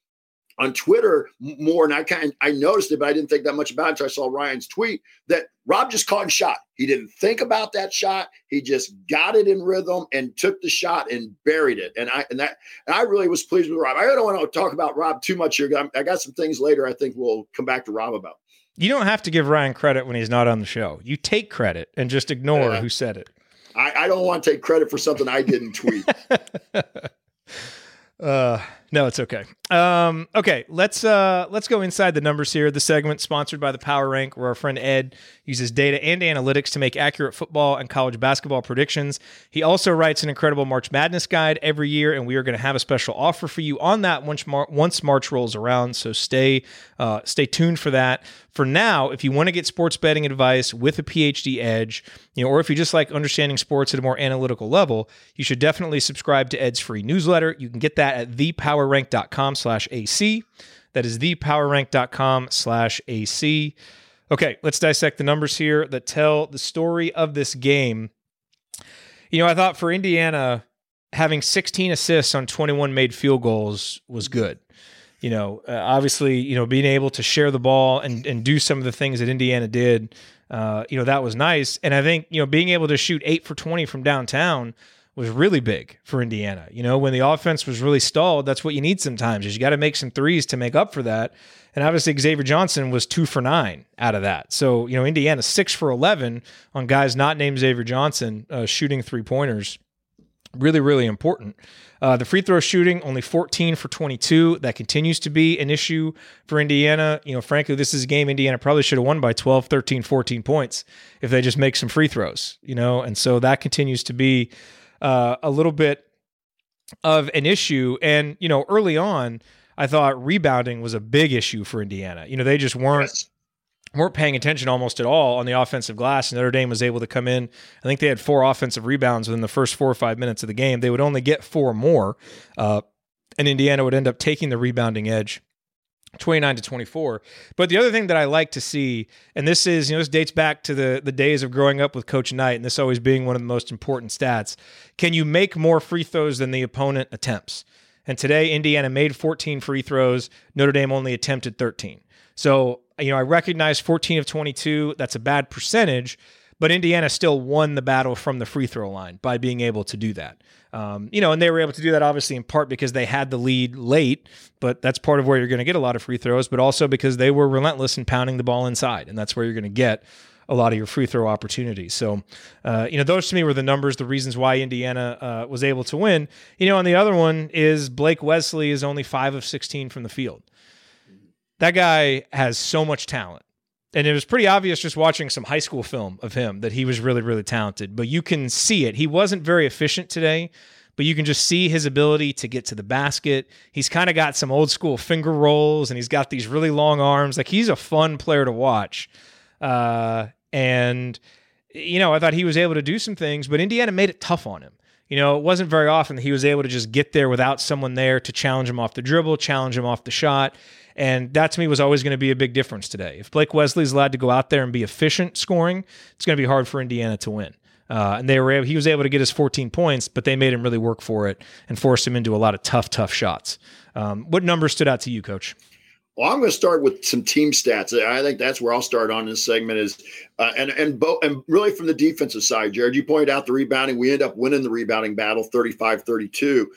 on Twitter more, and I kind of, I noticed it, but I didn't think that much about it until I saw Ryan's tweet that Rob just caught and shot. He didn't think about that shot. He just got it in rhythm and took the shot and buried it. And I and that and I really was pleased with Rob. I don't want to talk about Rob too much here. I got some things later. I think we'll come back to Rob about. You don't have to give Ryan credit when he's not on the show. You take credit and just ignore who said it. I, I don't want to take credit for something I didn't tweet. uh no, it's okay. Um, okay, let's uh, let's go inside the numbers here. The segment sponsored by the Power Rank, where our friend Ed uses data and analytics to make accurate football and college basketball predictions. He also writes an incredible March Madness guide every year, and we are going to have a special offer for you on that once, Mar- once March rolls around. So stay uh, stay tuned for that. For now, if you want to get sports betting advice with a PhD edge, you know, or if you just like understanding sports at a more analytical level, you should definitely subscribe to Ed's free newsletter. You can get that at thepowerrank.com slash AC. That is thepowerrank.com slash AC. Okay, let's dissect the numbers here that tell the story of this game. You know, I thought for Indiana, having 16 assists on 21 made field goals was good. You know, uh, obviously, you know, being able to share the ball and, and do some of the things that Indiana did, uh, you know, that was nice. And I think, you know, being able to shoot eight for 20 from downtown was really big for Indiana. You know, when the offense was really stalled, that's what you need sometimes is you got to make some threes to make up for that. And obviously Xavier Johnson was two for nine out of that. So, you know, Indiana six for 11 on guys not named Xavier Johnson uh, shooting three pointers. Really, really important. Uh, the free throw shooting, only 14 for 22. That continues to be an issue for Indiana. You know, frankly, this is a game Indiana probably should have won by 12, 13, 14 points if they just make some free throws, you know, and so that continues to be uh, a little bit of an issue. And, you know, early on, I thought rebounding was a big issue for Indiana. You know, they just weren't yes. weren't paying attention almost at all on the offensive glass. Notre Dame was able to come in. I think they had four offensive rebounds within the first four or five minutes of the game. They would only get four more, uh, and Indiana would end up taking the rebounding edge. 29 to 24. But the other thing that I like to see, and this is, you know, this dates back to the, the days of growing up with Coach Knight, and this always being one of the most important stats. Can you make more free throws than the opponent attempts? And today, Indiana made 14 free throws. Notre Dame only attempted 13. So, you know, I recognize 14 of 22. That's a bad percentage, but Indiana still won the battle from the free throw line by being able to do that. Um, you know, and they were able to do that obviously in part because they had the lead late, but that's part of where you're going to get a lot of free throws, but also because they were relentless in pounding the ball inside, and that's where you're going to get a lot of your free throw opportunities. So, uh, you know, those to me were the numbers, the reasons why Indiana uh, was able to win. You know, and the other one is Blake Wesley is only five of 16 from the field. That guy has so much talent. And it was pretty obvious just watching some high school film of him that he was really, really talented. But you can see it. He wasn't very efficient today but you can just see his ability to get to the basket. He's kind of got some old school finger rolls and he's got these really long arms. Like he's a fun player to watch. Uh, and, you know, I thought he was able to do some things, but Indiana made it tough on him. You know, it wasn't very often that he was able to just get there without someone there to challenge him off the dribble, challenge him off the shot. And that to me was always going to be a big difference today. If Blake Wesley is allowed to go out there and be efficient scoring, it's going to be hard for Indiana to win. Uh, and they were able, he was able to get his 14 points, but they made him really work for it and forced him into a lot of tough, tough shots. Um, what numbers stood out to you, Coach? Well, I'm going to start with some team stats. I think that's where I'll start on this segment is, uh, and and bo- and really from the defensive side, Jared, you pointed out the rebounding. We end up winning the rebounding battle, 35-32,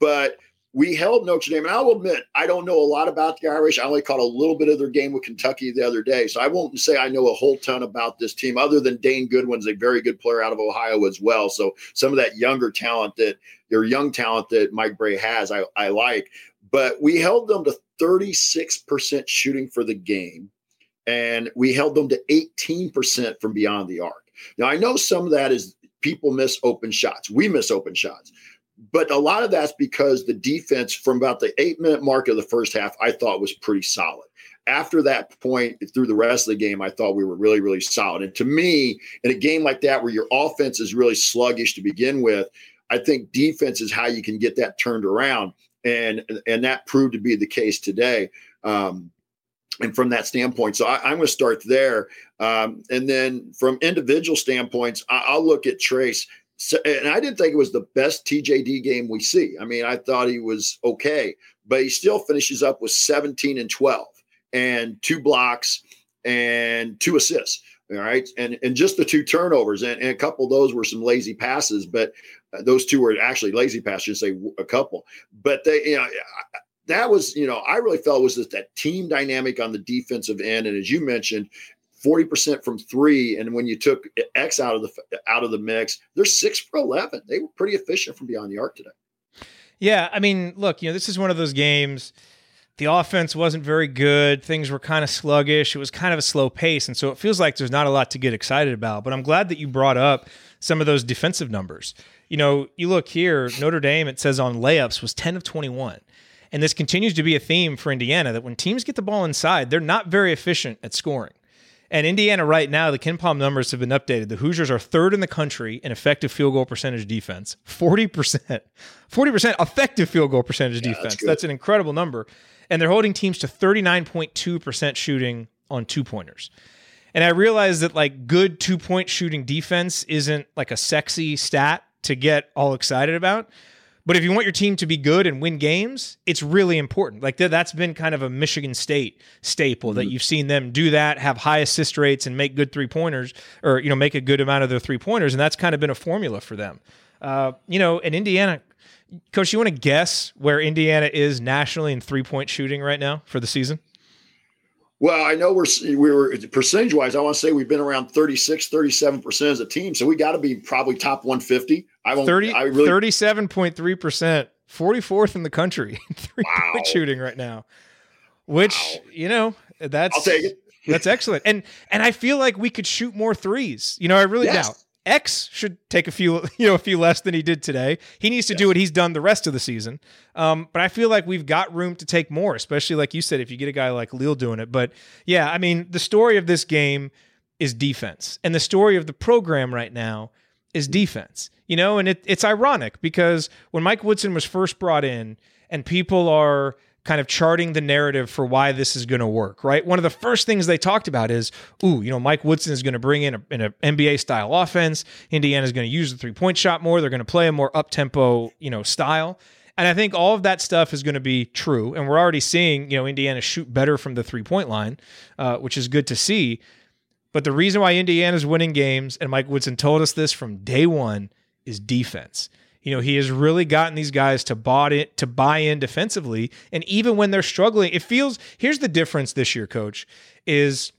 but we held Notre Dame. And I'll admit, I don't know a lot about the Irish. I only caught a little bit of their game with Kentucky the other day. So I won't say I know a whole ton about this team, other than Dane Goodwin's a very good player out of Ohio as well. So some of that younger talent that their young talent that Mike Brey has, I, I like. But we held them to 36% shooting for the game. And we held them to 18% from beyond the arc. Now, I know some of that is people miss open shots. We miss open shots but a lot of that's because the defense from about the eight minute mark of the first half, I thought was pretty solid. After that point, through the rest of the game, I thought we were really, really solid. And to me, in a game like that where your offense is really sluggish to begin with, I think defense is how you can get that turned around. And and that proved to be the case today. Um, and from that standpoint, so I, am going to start there. Um, and then from individual standpoints, I, will look at Trayce. So, and I didn't think it was the best TJD game we see. I mean, I thought he was okay, but he still finishes up with 17 and 12 and two blocks and two assists. All right. And, and just the two turnovers and, and a couple of those were some lazy passes, but uh, those two were actually lazy passes, say a couple, but they, you know, that was, you know, I really felt was that team dynamic on the defensive end. And as you mentioned, 40% from three. And when you took X out of the out of the mix, they're six for 11. They were pretty efficient from beyond the arc today. Yeah. I mean, look, you know, this is one of those games. The offense wasn't very good. Things were kind of sluggish. It was kind of a slow pace. And so it feels like there's not a lot to get excited about. But I'm glad that you brought up some of those defensive numbers. You know, you look here, Notre Dame, it says on layups was 10 of 21. And this continues to be a theme for Indiana that when teams get the ball inside, they're not very efficient at scoring. And Indiana right now, the KenPom numbers have been updated. The Hoosiers are third in the country in effective field goal percentage defense. 40%. 40% effective field goal percentage yeah, defense. That's, that's, an incredible number. And they're holding teams to 39.2% shooting on two pointers. And I realize that like good two point shooting defense isn't like a sexy stat to get all excited about. But if you want your team to be good and win games, it's really important. Like that's been kind of a Michigan State staple that mm-hmm. you've seen them do that, have high assist rates, and make good three pointers, or you know, make a good amount of their three pointers, and that's kind of been a formula for them. Uh, you know, in Indiana, coach, you want to guess where Indiana is nationally in three point shooting right now for the season? Well, I know we're we were percentage wise. I want to say we've been around 36, 37 percent as a team, so we got to be probably top 150. I won't. 30, I really 37.3 percent, 44th in the country three wow. point shooting right now. Which wow. you know that's I'll take it. that's excellent, and and I feel like we could shoot more threes. You know, I really yes. doubt. X should take a few, you know, a few less than he did today. He needs to yes. do what he's done the rest of the season. Um, but I feel like we've got room to take more, especially like you said, if you get a guy like Leal doing it. But yeah, I mean, the story of this game is defense, and the story of the program right now is defense. You know, and it, it's ironic because when Mike Woodson was first brought in, and people are kind of charting the narrative for why this is going to work, right? One of the first things they talked about is, ooh, you know, Mike Woodson is going to bring in, a, an NBA style offense. Indiana is going to use the three point shot more. They're going to play a more up tempo, you know, style. And I think all of that stuff is going to be true. And we're already seeing, you know, Indiana shoot better from the three point line, uh, which is good to see. But the reason why Indiana's winning games, and Mike Woodson told us this from day one, is defense. You know, he has really gotten these guys to bought it to buy in defensively. And even when they're struggling, it feels here's the difference this year, coach, is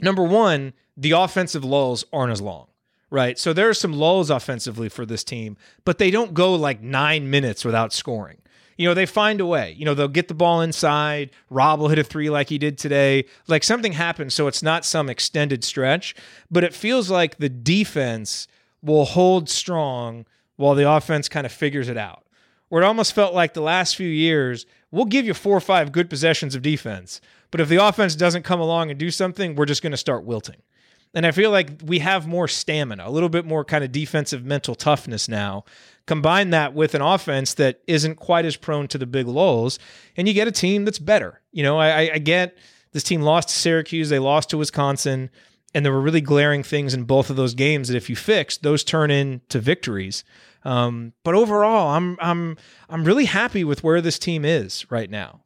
number one, the offensive lulls aren't as long, right? So there are some lulls offensively for this team, but they don't go like nine minutes without scoring. You know, they find a way. You know, they'll get the ball inside. Rob will hit a three like he did today. Like something happens, so it's not some extended stretch, but it feels like the defense will hold strong while the offense kind of figures it out. Where it almost felt like the last few years, we'll give you four or five good possessions of defense, but if the offense doesn't come along and do something, we're just going to start wilting. And I feel like we have more stamina, a little bit more kind of defensive mental toughness now. Combine that with an offense that isn't quite as prone to the big lulls, and you get a team that's better. You know, I, I get this team lost to Syracuse, they lost to Wisconsin, and there were really glaring things in both of those games that if you fix, those turn into victories. Um, but overall, I'm I'm I'm really happy with where this team is right now.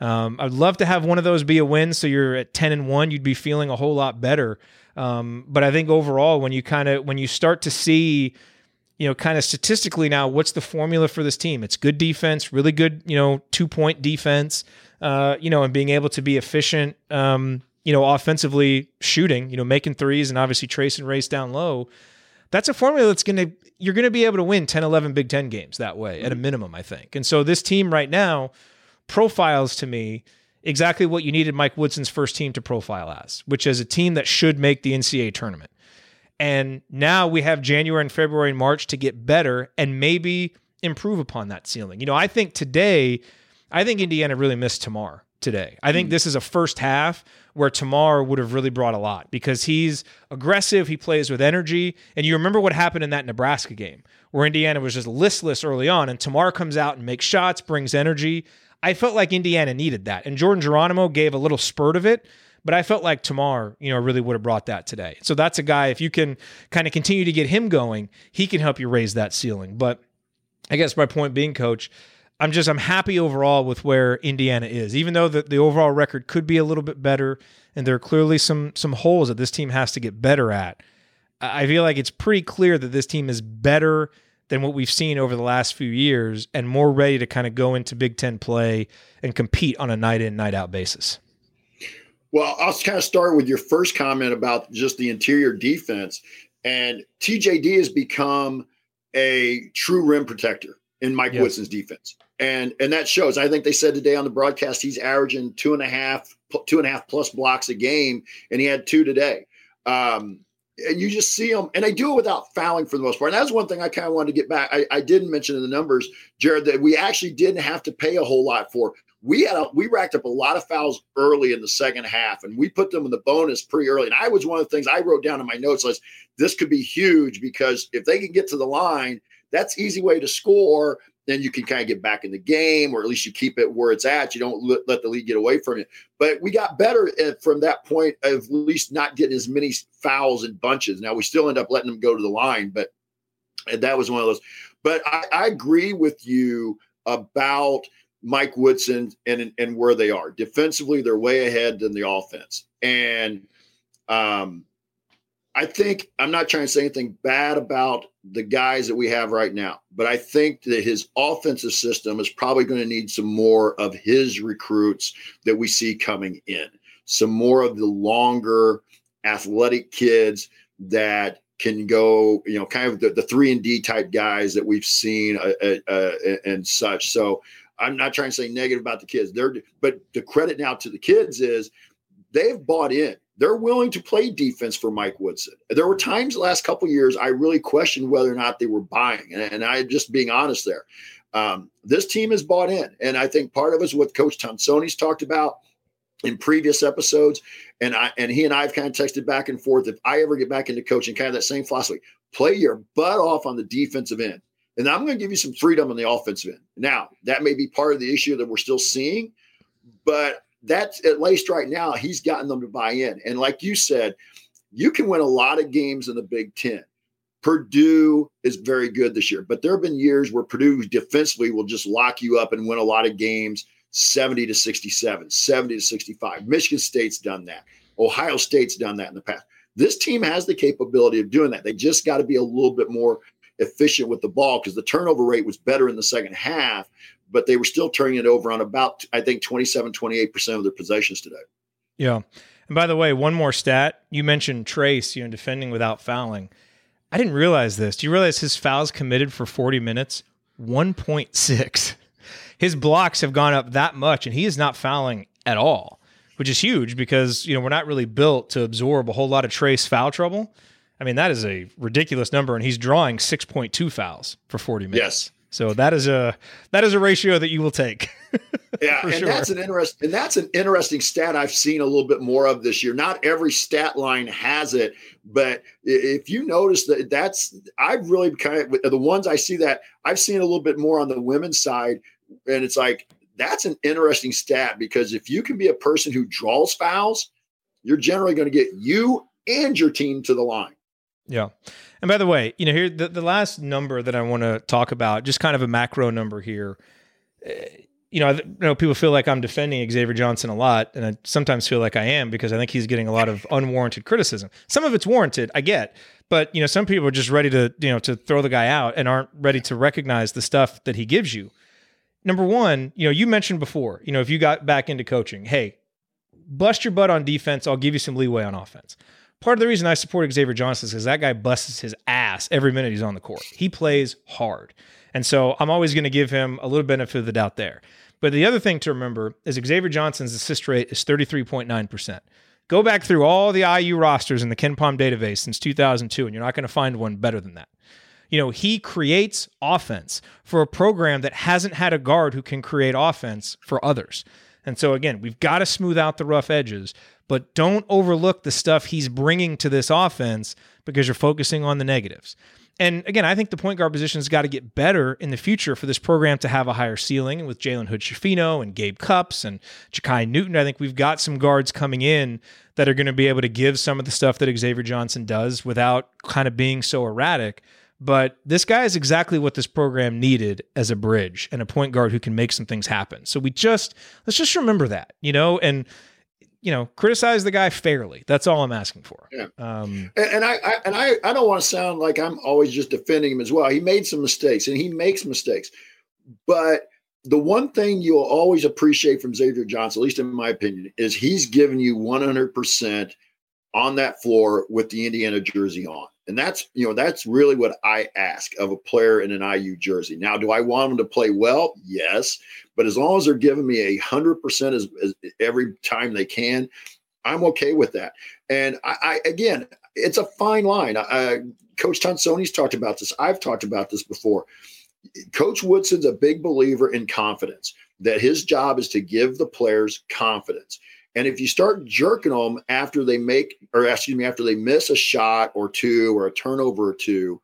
Um, I'd love to have one of those be a win, so you're at ten and one. You'd be feeling a whole lot better. Um, but I think overall, when you kind of when you start to see, you know, kind of statistically now, what's the formula for this team? It's good defense, really good, you know, two point defense, uh, you know, and being able to be efficient, um, you know, offensively shooting, you know, making threes and obviously tracing race down low. That's a formula that's going to you're going to be able to win 10, 11 Big 10 games that way at a minimum, I think. And so this team right now profiles to me exactly what you needed Mike Woodson's first team to profile as, which is a team that should make the NCAA tournament. And now we have January and February and March to get better and maybe improve upon that ceiling. You know, I think today, I think Indiana really missed Tamar today. I think mm. this is a first half where Tamar would have really brought a lot because he's aggressive, he plays with energy. And you remember what happened in that Nebraska game where Indiana was just listless early on and Tamar comes out and makes shots, brings energy. I felt like Indiana needed that. And Jordan Geronimo gave a little spurt of it, but I felt like Tamar, you know, really would have brought that today. So that's a guy, if you can kind of continue to get him going, he can help you raise that ceiling. But I guess my point being, coach, I'm just I'm happy overall with where Indiana is, even though the, the overall record could be a little bit better, and there are clearly some some holes that this team has to get better at. I feel like it's pretty clear that this team is better than what we've seen over the last few years and more ready to kind of go into Big Ten play and compete on a night in, night out basis? Well, I'll kind of start with your first comment about just the interior defense. And TJD has become a true rim protector in Mike yes. Woodson's defense. And and that shows. I think they said today on the broadcast he's averaging two and a half, two and a half plus blocks a game, and he had two today. Um, and you just see them, and they do it without fouling for the most part. And that's one thing I kind of wanted to get back. I, I didn't mention in the numbers, Jared, that we actually didn't have to pay a whole lot for. We had a, we racked up a lot of fouls early in the second half, and we put them in the bonus pretty early. And I was one of the things I wrote down in my notes was this could be huge because if they can get to the line, that's easy way to score then you can kind of get back in the game, or at least you keep it where it's at. You don't let, let the lead get away from you. But we got better at, from that point of at least not getting as many fouls and bunches. Now we still end up letting them go to the line, but that was one of those. But I, I agree with you about Mike Woodson and and where they are defensively. They're way ahead than the offense, and um, I think I'm not trying to say anything bad about the guys that we have right now, but I think that his offensive system is probably going to need some more of his recruits that we see coming in, some more of the longer athletic kids that can go, you know, kind of the, the three and D type guys that we've seen uh, uh, uh, and such. So I'm not trying to say negative about the kids. They're, but the credit now to the kids is they've bought in they're willing to play defense for Mike Woodson. There were times the last couple years I really questioned whether or not they were buying, and, and I just being honest there. Um, this team is bought in, and I think part of it is what Coach Tonsoni's talked about in previous episodes, and I and he and I have kind of texted back and forth. If I ever get back into coaching, kind of that same philosophy: play your butt off on the defensive end, and I'm going to give you some freedom on the offensive end. Now that may be part of the issue that we're still seeing, but that's at least right now, he's gotten them to buy in. And like you said, you can win a lot of games in the Big Ten. Purdue is very good this year, but there have been years where Purdue defensively will just lock you up and win a lot of games 70 to 67, 70 to 65. Michigan State's done that. Ohio State's done that in the past. This team has the capability of doing that. They just got to be a little bit more efficient with the ball because the turnover rate was better in the second half, but they were still turning it over on about, I think, 27, 28% of their possessions today. Yeah. And by the way, one more stat. You mentioned Trayce, you know, defending without fouling. I didn't realize this. Do you realize his fouls committed for 40 minutes? 1.6. His blocks have gone up that much, and he is not fouling at all, which is huge because, you know, we're not really built to absorb a whole lot of Trayce foul trouble. I mean, that is a ridiculous number, and he's drawing 6.2 fouls for 40 minutes. Yes. So that is a that is a ratio that you will take. yeah, and sure. that's an interest and that's an interesting stat I've seen a little bit more of this year. Not every stat line has it, but if you notice that that's I've really kind of the ones I see that I've seen a little bit more on the women's side, and it's like that's an interesting stat because if you can be a person who draws fouls, you're generally going to get you and your team to the line. Yeah. And by the way, you know, here the, the last number that I want to talk about, just kind of a macro number here. Uh, you know, I, you know, people feel like I'm defending Xavier Johnson a lot, and I sometimes feel like I am because I think he's getting a lot of unwarranted criticism. Some of it's warranted, I get, but you know, some people are just ready to, you know, to throw the guy out and aren't ready to recognize the stuff that he gives you. Number one, you know, you mentioned before, you know, if you got back into coaching, hey, bust your butt on defense, I'll give you some leeway on offense part of the reason I support Xavier Johnson is because that guy busts his ass every minute he's on the court. He plays hard. And so I'm always going to give him a little benefit of the doubt there. But the other thing to remember is Xavier Johnson's assist rate is 33.9%. Go back through all the IU rosters in the KenPom database since 2002, and you're not going to find one better than that. You know, he creates offense for a program that hasn't had a guard who can create offense for others. And so, again, we've got to smooth out the rough edges, but don't overlook the stuff he's bringing to this offense because you're focusing on the negatives. And again, I think the point guard position has got to get better in the future for this program to have a higher ceiling with Jalen Hood Schifino and Gabe Cupps and Jakai Newton. I think we've got some guards coming in that are going to be able to give some of the stuff that Xavier Johnson does without kind of being so erratic. But this guy is exactly what this program needed as a bridge and a point guard who can make some things happen. So we just let's just remember that, you know, and you know, criticize the guy fairly. That's all I'm asking for. Yeah. Um, and, and I, I, and I I don't want to sound like I'm always just defending him as well. He made some mistakes and he makes mistakes, but the one thing you'll always appreciate from Xavier Johnson, at least in my opinion, is he's given you 100 percent on that floor with the Indiana jersey on. And that's, you know, that's really what I ask of a player in an IU jersey. Now, do I want them to play well? Yes. But as long as they're giving me a hundred percent as every time they can, I'm okay with that. And I, I again, it's a fine line. I, Coach Tonsoni's talked about this. I've talked about this before. Coach Woodson's a big believer in confidence, that his job is to give the players confidence. And if you start jerking them after they make, or excuse me, after they miss a shot or two or a turnover or two,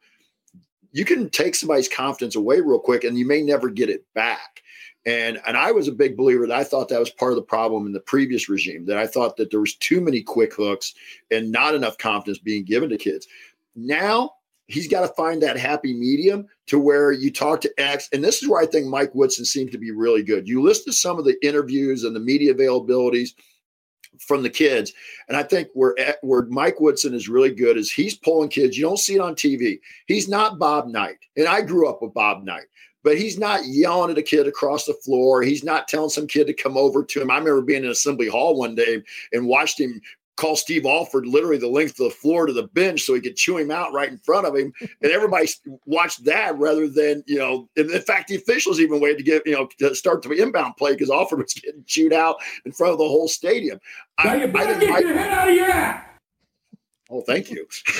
you can take somebody's confidence away real quick and you may never get it back. And and I was a big believer that I thought that was part of the problem in the previous regime, that I thought that there was too many quick hooks and not enough confidence being given to kids. Now he's got to find that happy medium to where you talk to X. And this is where I think Mike Woodson seems to be really good. You listen to some of the interviews and the media availabilities from the kids. And I think where eh, where Mike Woodson is really good is he's pulling kids. You don't see it on TV. He's not Bob Knight, and I grew up with Bob Knight. But he's not yelling at a kid across the floor. He's not telling some kid to come over to him. I remember being in Assembly Hall one day and watched him call Steve Alford literally the length of the floor to the bench so he could chew him out right in front of him. And everybody watched that rather than, you know, in fact, the officials even waited to get, you know, to start the inbound play because Alford was getting chewed out in front of the whole stadium. Now I, you better I get your head out of your ass. Oh, thank you.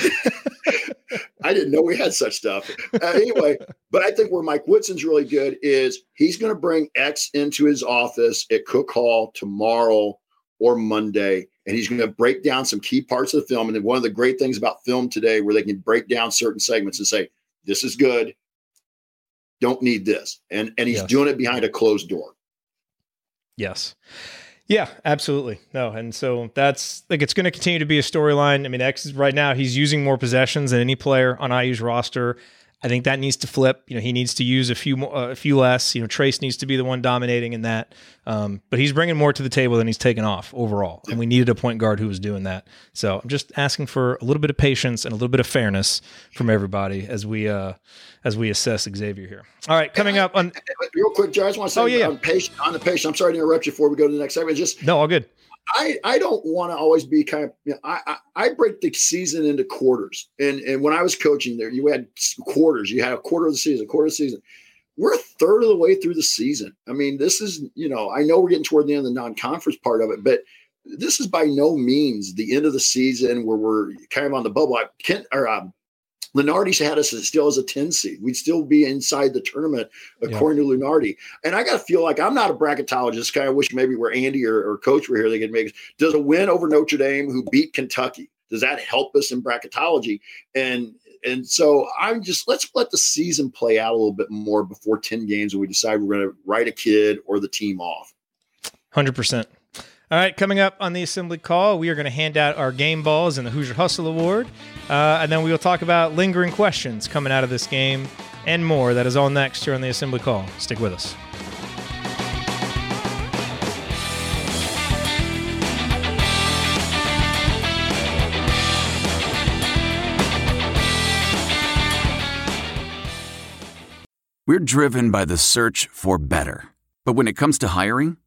I didn't know we had such stuff. Uh, anyway, but I think where Mike Woodson's really good is he's going to bring X into his office at Cook Hall tomorrow or Monday and he's going to break down some key parts of the film. And one of the great things about film today, where they can break down certain segments and say, "This is good, don't need this," and and he's yes. doing it behind a closed door. Yes. Yeah, absolutely. No, and so that's like it's going to continue to be a storyline. I mean, X right now he's using more possessions than any player on IU's roster. I think that needs to flip. You know, he needs to use a few more, uh, a few less. You know, Trayce needs to be the one dominating in that. Um, but he's bringing more to the table than he's taken off overall, and we needed a point guard who was doing that. So I'm just asking for a little bit of patience and a little bit of fairness from everybody as we uh, as we assess Xavier here. All right, coming up on real quick, Joe. I just want to say, oh, yeah, on, patient, on the patient. I'm sorry to interrupt you before we go to the next segment. Just no, all good I, I don't want to always be kind of you know, I, I I break the season into quarters. And and when I was coaching there you had quarters. You had a quarter of the season a quarter of the season. We're a third of the way through the season. I mean this is you know I know we're getting toward the end of the non-conference part of it but this is by no means the end of the season where we're kind of on the bubble. I can't or um, Lunardi's had us still as a 10 seed. We'd still be inside the tournament according yeah. to Lunardi. And I got to feel like I'm not a bracketologist. Kind of wish maybe where Andy or, or Coach were here, they could make. Does a win over Notre Dame, who beat Kentucky, does that help us in bracketology? And and so I'm just let's let the season play out a little bit more before 10 games and we decide we're going to write a kid or the team off. 100%. All right, coming up on the assembly call, we are going to hand out our game balls and the Hoosier Hustle Award. Uh, and then we will talk about lingering questions coming out of this game and more. That is all next here on the assembly call. Stick with us. We're driven by the search for better. But when it comes to hiring,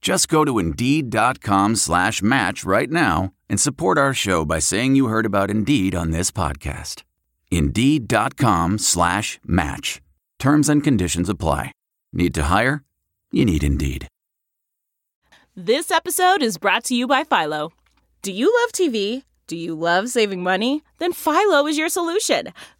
Just go to Indeed.com slash match right now and support our show by saying you heard about Indeed on this podcast. Indeed.com slash match. Terms and conditions apply. Need to hire? You need Indeed. This episode is brought to you by Philo. Do you love TV? Do you love saving money? Then Philo is your solution.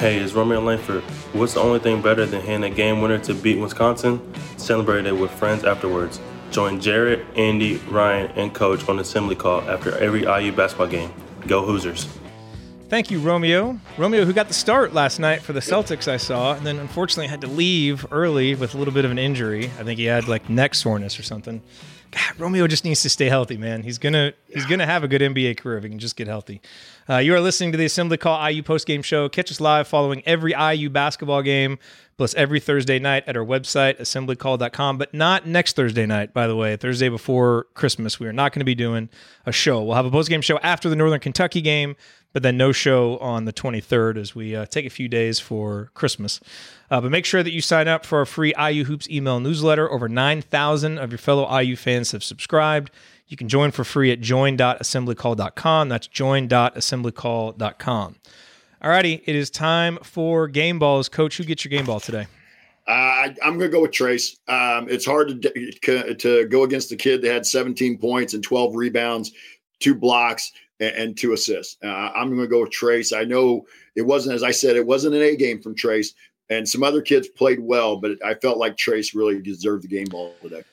Hey, it's Romeo Langford. What's the only thing better than hitting a game winner to beat Wisconsin? Celebrate it with friends afterwards. Join Jared, Andy, Ryan, and Coach on assembly call after every IU basketball game. Go Hoosiers. Thank you, Romeo. Romeo, who got the start last night for the Celtics, I saw, and then unfortunately had to leave early with a little bit of an injury. I think he had like neck soreness or something. God, Romeo just needs to stay healthy, man. He's gonna he's gonna have a good NBA career if he can just get healthy. Uh, you are listening to the Assembly Call IU post game show. Catch us live following every IU basketball game, plus every Thursday night at our website assemblycall.com. But not next Thursday night, by the way. Thursday before Christmas, we are not going to be doing a show. We'll have a post game show after the Northern Kentucky game but then no show on the 23rd as we uh, take a few days for Christmas. Uh, but make sure that you sign up for our free IU Hoops email newsletter. Over 9,000 of your fellow IU fans have subscribed. You can join for free at join.assemblycall.com. That's join.assemblycall.com. Alrighty, it is time for game balls. Coach, who gets your game ball today? Uh, I, am going to go with Trayce. Um, it's hard to to go against the kid that had 17 points and 12 rebounds, two blocks and, and two assists. Uh, I'm going to go with Trayce. I know it wasn't, as I said, it wasn't an A game from Trayce, and some other kids played well, but I felt like Trayce really deserved the game ball today.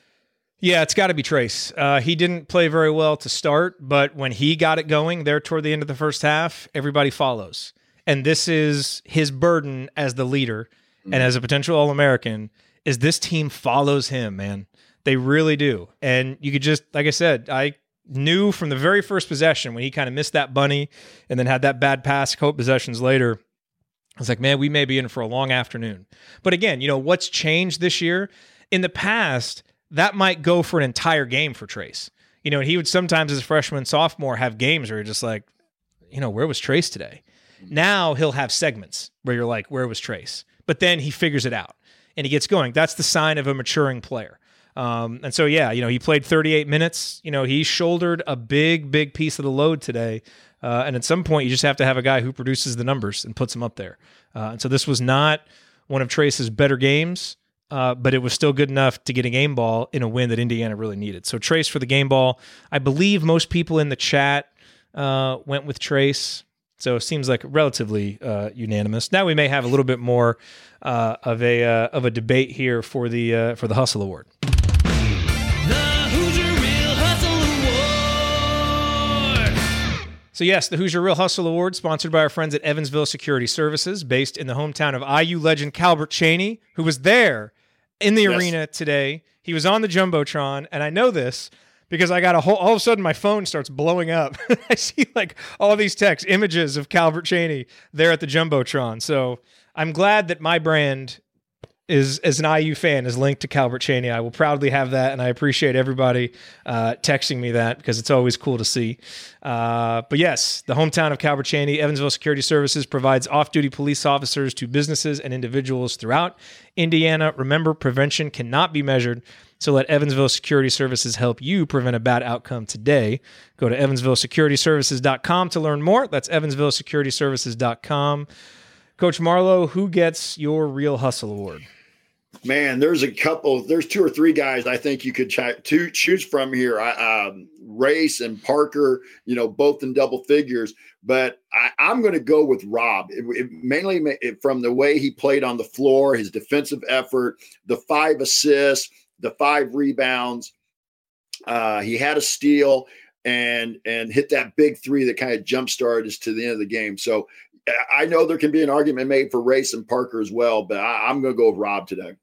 Yeah, it's got to be Trayce. Uh, he didn't play very well to start, but when he got it going there toward the end of the first half, everybody follows. And this is his burden as the leader mm-hmm. and as a potential All American is this team follows him, man. They really do. And you could just, like I said, I knew from the very first possession when he kind of missed that bunny and then had that bad pass a couple possessions later. I was like, man, we may be in for a long afternoon. But again, you know, what's changed this year? In the past, that might go for an entire game for Trayce. You know, and he would sometimes as a freshman, sophomore have games where you're just like, you know, where was Trayce today? Now he'll have segments where you're like, where was Trayce? But then he figures it out and he gets going. That's the sign of a maturing player. Um, and so, yeah, you know, he played 38 minutes. You know, he shouldered a big, big piece of the load today. Uh, and at some point, you just have to have a guy who produces the numbers and puts them up there. Uh, and so, this was not one of Trayce's better games, uh, but it was still good enough to get a game ball in a win that Indiana really needed. So, Trayce for the game ball. I believe most people in the chat uh, went with Trayce. So it seems like relatively uh, unanimous. Now we may have a little bit more uh, of a uh, of a debate here for the uh, for the Hustle Award. So yes, the Hoosier Real Hustle Award, sponsored by our friends at Evansville Security Services, based in the hometown of IU legend Calbert Cheaney, who was there in the Yes. arena today. He was on the jumbotron, and I know this because I got a whole. All of a sudden, my phone starts blowing up. I see like all these text images of Calbert Cheaney there at the jumbotron. So I'm glad that my brand is as an IU fan is linked to Calbert Cheaney. I will proudly have that, and I appreciate everybody uh, texting me that because it's always cool to see. Uh, but yes, the hometown of Calbert Cheaney, Evansville Security Services provides off-duty police officers to businesses and individuals throughout Indiana. Remember, prevention cannot be measured. So let Evansville Security Services help you prevent a bad outcome today. Go to evansvillesecurityservices.com to learn more. That's evansvillesecurityservices.com. Coach Marlowe, who gets your Real Hustle Award? Man, there's a couple. There's two or three guys I think you could ch- to choose from here. I, um, Race and Parker, you know, both in double figures. But I, I'm going to go with Rob, It- it- mainly it- from the way he played on the floor, his defensive effort, the five assists, the five rebounds. Uh, he had a steal and and hit that big three that kind of jump started us to the end of the game. So I- I know there can be an argument made for Race and Parker as well, but I, I'm going to go with Rob today.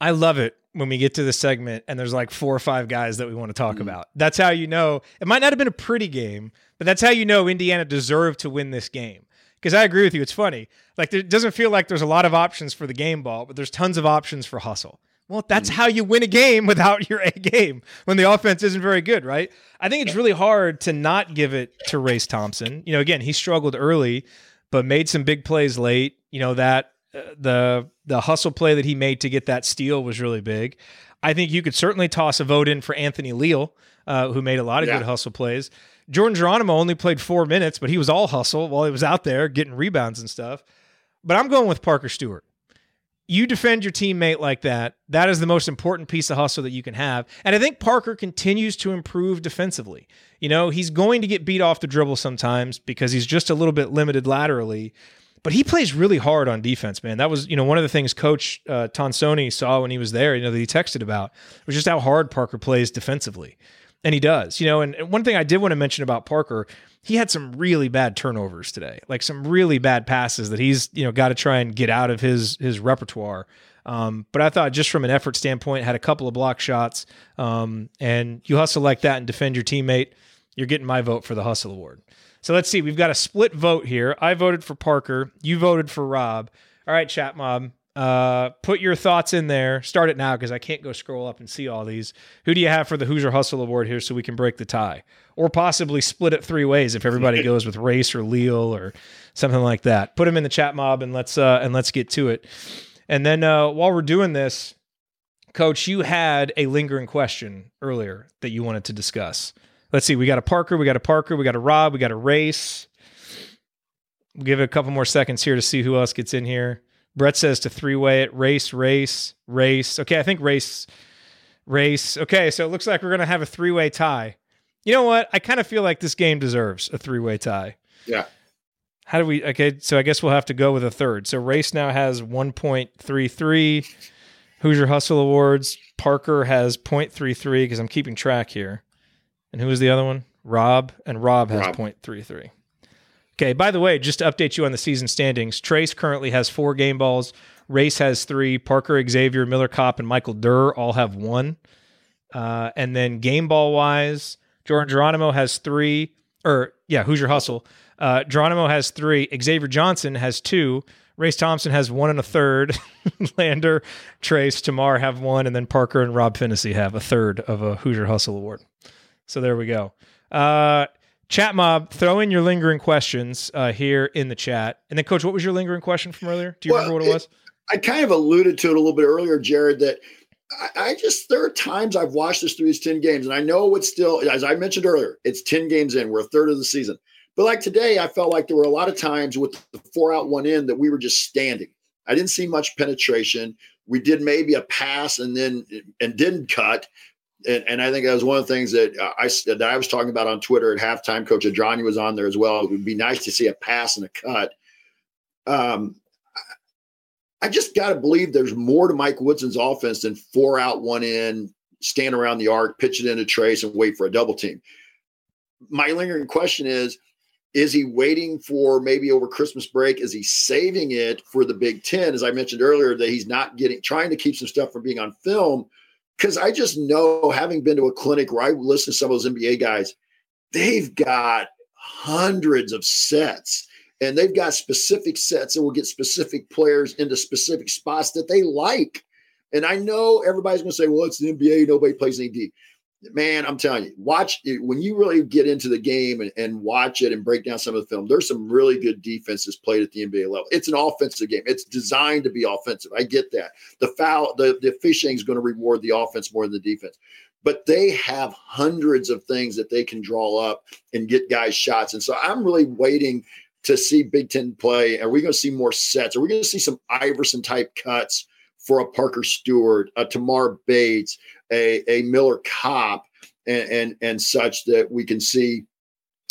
I love it when we get to the segment and there's like four or five guys that we want to talk mm. about. That's how you know it might not have been a pretty game, but that's how you know Indiana deserved to win this game. Because I agree with you, it's funny. Like it doesn't feel like there's a lot of options for the game ball, but there's tons of options for hustle. Well, that's mm. how you win a game without your A game when the offense isn't very good, right? I think it's really hard to not give it to Race Thompson. You know, again, he struggled early, but made some big plays late. You know that the the hustle play that he made to get that steal was really big. I think you could certainly toss a vote in for Anthony Leal, uh, who made a lot of Yeah. good hustle plays. Jordan Geronimo only played four minutes, but he was all hustle while he was out there getting rebounds and stuff. But I'm going with Parker Stewart. You defend your teammate like that. That is the most important piece of hustle that you can have. And I think Parker continues to improve defensively. You know, he's going to get beat off the dribble sometimes because he's just a little bit limited laterally. But he plays really hard on defense, man. That was, you know, one of the things Coach uh, Tonsoni saw when he was there, you know, that he texted about was just how hard Parker plays defensively. And he does, you know. And and one thing I did want to mention about Parker, he had some really bad turnovers today, like some really bad passes that he's, you know, got to try and get out of his his repertoire. Um, but I thought just from an effort standpoint, had a couple of block shots. Um, and you hustle like that and defend your teammate, you're getting my vote for the hustle award. So let's see. We've got a split vote here. I voted for Parker. You voted for Rob. All right, chat mob. Uh, put your thoughts in there. Start it now because I can't go scroll up and see all these. Who do you have for the Hoosier Hustle Award here so we can break the tie? Or possibly split it three ways if everybody goes with Race or Leal or something like that. Put them in the chat mob and let's uh, and let's get to it. And then uh, while we're doing this, Coach, you had a lingering question earlier that you wanted to discuss. Let's see. We got a Parker, we got a Parker, we got a Rob, we got a Race. We'll give it a couple more seconds here to see who else gets in here. Brett says to three way it race, race, race. Okay, I think race, race. Okay, so it looks like we're going to have a three way tie. You know what? I kind of feel like this game deserves a three way tie. Yeah. How do we? Okay, so I guess we'll have to go with a third. So race now has 1.33. Hoosier Hustle Awards. Parker has 0.33 because I'm keeping track here. And who was the other one? Rob. And Rob has Rob. 0.33. Okay, by the way, just to update you on the season standings, Trayce currently has four game balls. Race has three. Parker, Xavier, Miller Kopp, and Michael Durr all have one. Uh, and then game ball wise, Jordan Geronimo has three. Or, yeah, Hoosier Hustle. Uh, Geronimo has three. Xavier Johnson has two. Race Thompson has one and a third. Lander, Trayce, Tamar have one. And then Parker and Rob Phinisee have a third of a Hoosier Hustle Award. So there we go. Uh, chat mob, throw in your lingering questions uh, here in the chat. And then, Coach, what was your lingering question from earlier? Do you Well, remember what it was? I kind of alluded to it a little bit earlier, Jared, that I, I just there are times I've watched this through these 10 games, and I know it's still, as I mentioned earlier, it's 10 games in. We're a third of the season. But like today, I felt like there were a lot of times with the four out, one in that we were just standing. I didn't see much penetration. We did maybe a pass and then and didn't cut. And, and I think that was one of the things that I that I was talking about on Twitter at halftime. Coach Adrani was on there as well. It would be nice to see a pass and a cut. Um, I just got to believe there's more to Mike Woodson's offense than four out, one in, stand around the arc, pitch it into Trayce, and wait for a double team. My lingering question is is he waiting for maybe over Christmas break? Is he saving it for the Big Ten? As I mentioned earlier, that he's not getting trying to keep some stuff from being on film. Because I just know, having been to a clinic where I listen to some of those NBA guys, they've got hundreds of sets and they've got specific sets that will get specific players into specific spots that they like. And I know everybody's going to say, well, it's the NBA, nobody plays AD man, I'm telling you, watch it, when you really get into the game and, and, watch it and break down some of the film. There's some really good defenses played at the NBA level. It's an offensive game. It's designed to be offensive. I get that. The foul, the the fishing is going to reward the offense more than the defense. But they have hundreds of things that they can draw up and get guys shots. And so I'm really waiting to see Big Ten play. Are we going to see more sets? Are we going to see some Iverson type cuts? for a Parker Stewart, a Tamar Bates, a, a Miller Kopp and, and, and such that we can see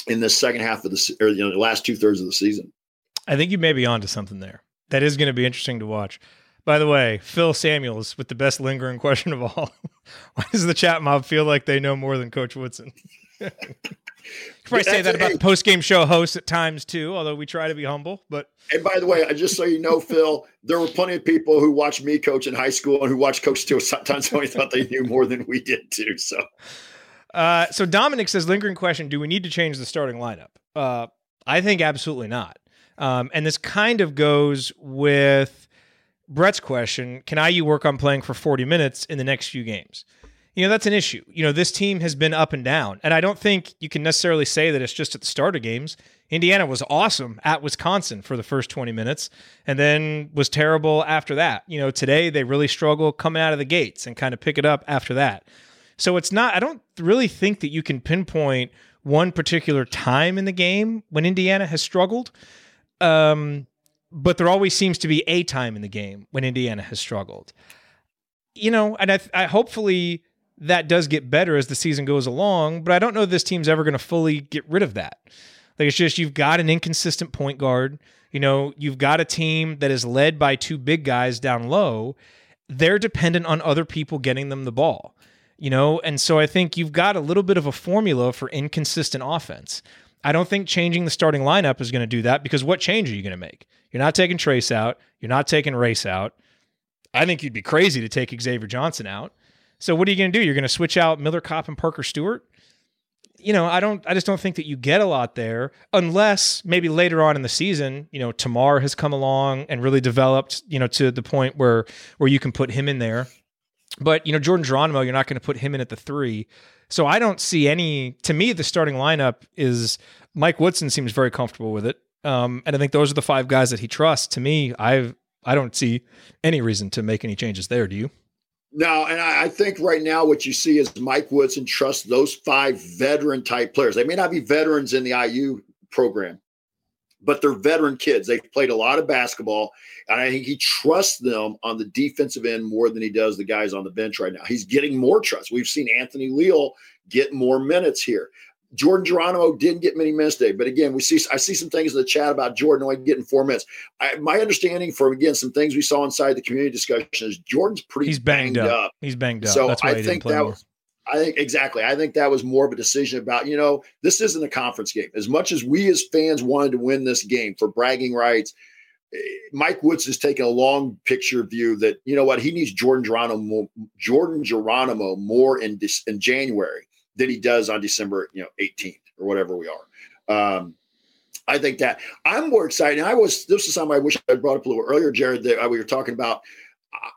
in the second half of the or you know the last two thirds of the season. I think you may be onto something there. That is going to be interesting to watch. By the way, Phil Samuels with the best lingering question of all. Why does the chat mob feel like they know more than Coach Woodson? probably say that about the post game show hosts at times too, although we try to be humble. But and by the way, I just so you know, Phil, there were plenty of people who watched me coach in high school and who watched Coach sometimes only thought they knew more than we did too. So, uh, so Dominic says, lingering question: Do we need to change the starting lineup? Uh, I think absolutely not. Um, and this kind of goes with Brett's question: Can IU work on playing for 40 minutes in the next few games? You know that's an issue. You know this team has been up and down, and I don't think you can necessarily say that it's just at the start of games. Indiana was awesome at Wisconsin for the first 20 minutes and then was terrible after that. You know, today they really struggle coming out of the gates and kind of pick it up after that. So it's not I don't really think that you can pinpoint one particular time in the game when Indiana has struggled. Um, but there always seems to be a time in the game when Indiana has struggled. You know, and I, I hopefully that does get better as the season goes along, but I don't know this team's ever going to fully get rid of that. Like it's just you've got an inconsistent point guard. You know, you've got a team that is led by two big guys down low. They're dependent on other people getting them the ball. You know, and so I think you've got a little bit of a formula for inconsistent offense. I don't think changing the starting lineup is going to do that because what change are you going to make? You're not taking Trayce out. You're not taking Race out. I think you'd be crazy to take Xavier Johnson out. So what are you going to do? You're going to switch out Miller Kopp and Parker Stewart? You know, I don't. I just don't think that you get a lot there, unless maybe later on in the season, you know, Tamar has come along and really developed, you know, to the point where where you can put him in there. But you know, Jordan Geronimo, you're not going to put him in at the three. So I don't see any. To me, the starting lineup is Mike Woodson seems very comfortable with it, um, and I think those are the five guys that he trusts. To me, I've I don't see any reason to make any changes there. Do you? No, and I, I, think right now what you see is Mike Woodson trusts those five veteran type players. They may not be veterans in the IU program, but they're veteran kids. They've played a lot of basketball, and I think he trusts them on the defensive end more than he does the guys on the bench right now. He's getting more trust. We've seen Anthony Leal get more minutes here. Jordan Geronimo didn't get many minutes today, but again, we see I see some things in the chat about Jordan only getting four minutes. I, my understanding from again some things we saw inside the community discussion is Jordan's pretty he's banged, banged up. up. He's banged up. So I think that more. was I think exactly. I think that was more of a decision about, you know, this isn't a conference game. As much as we as fans wanted to win this game for bragging rights, eh, Mike Woodson's taken a long picture view that, you know what, he needs Jordan Geronimo, Jordan Geronimo more in, in January than he does on December, you know, 18th or whatever we are. Um, I think that I'm more excited. And I was, this is something I wish I brought up a little earlier, Jared, that we were talking about. Uh,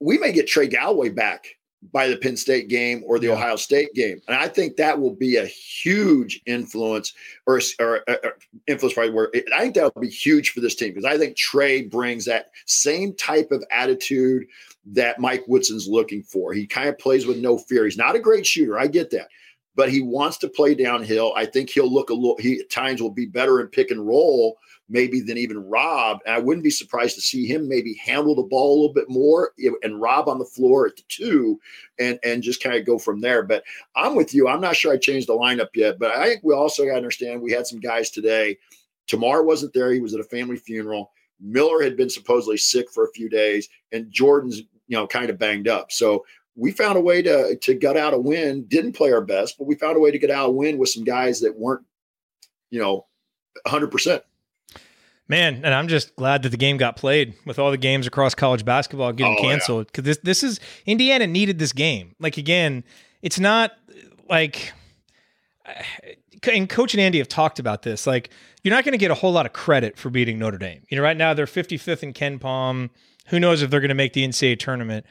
we may get Trey Galloway back by the Penn State game or the yeah. Ohio State game. And I think that will be a huge influence or, or, or influence probably where it, I think that will be huge for this team because I think Trey brings that same type of attitude that Mike Woodson's looking for. He kind of plays with no fear. He's not a great shooter. I get that. But he wants to play downhill. I think he'll look a little, he at times will be better in pick and roll maybe than even Rob. And I wouldn't be surprised to see him maybe handle the ball a little bit more and Rob on the floor at the two and, and just kind of go from there. But I'm with you. I'm not sure I changed the lineup yet, but I think we also got to understand we had some guys today. Tamar wasn't there. He was at a family funeral. Miller had been supposedly sick for a few days, and Jordan's, you know, kind of banged up. So we found a way to to gut out a win. Didn't play our best, but we found a way to get out a win with some guys that weren't, you know, 100 percent. Man, and I'm just glad that the game got played with all the games across college basketball getting oh, canceled because yeah. this this is Indiana needed this game. Like again, it's not like and Coach and Andy have talked about this. Like you're not going to get a whole lot of credit for beating Notre Dame. You know, right now they're 55th in KenPom. Who knows if they're going to make the NCAA tournament?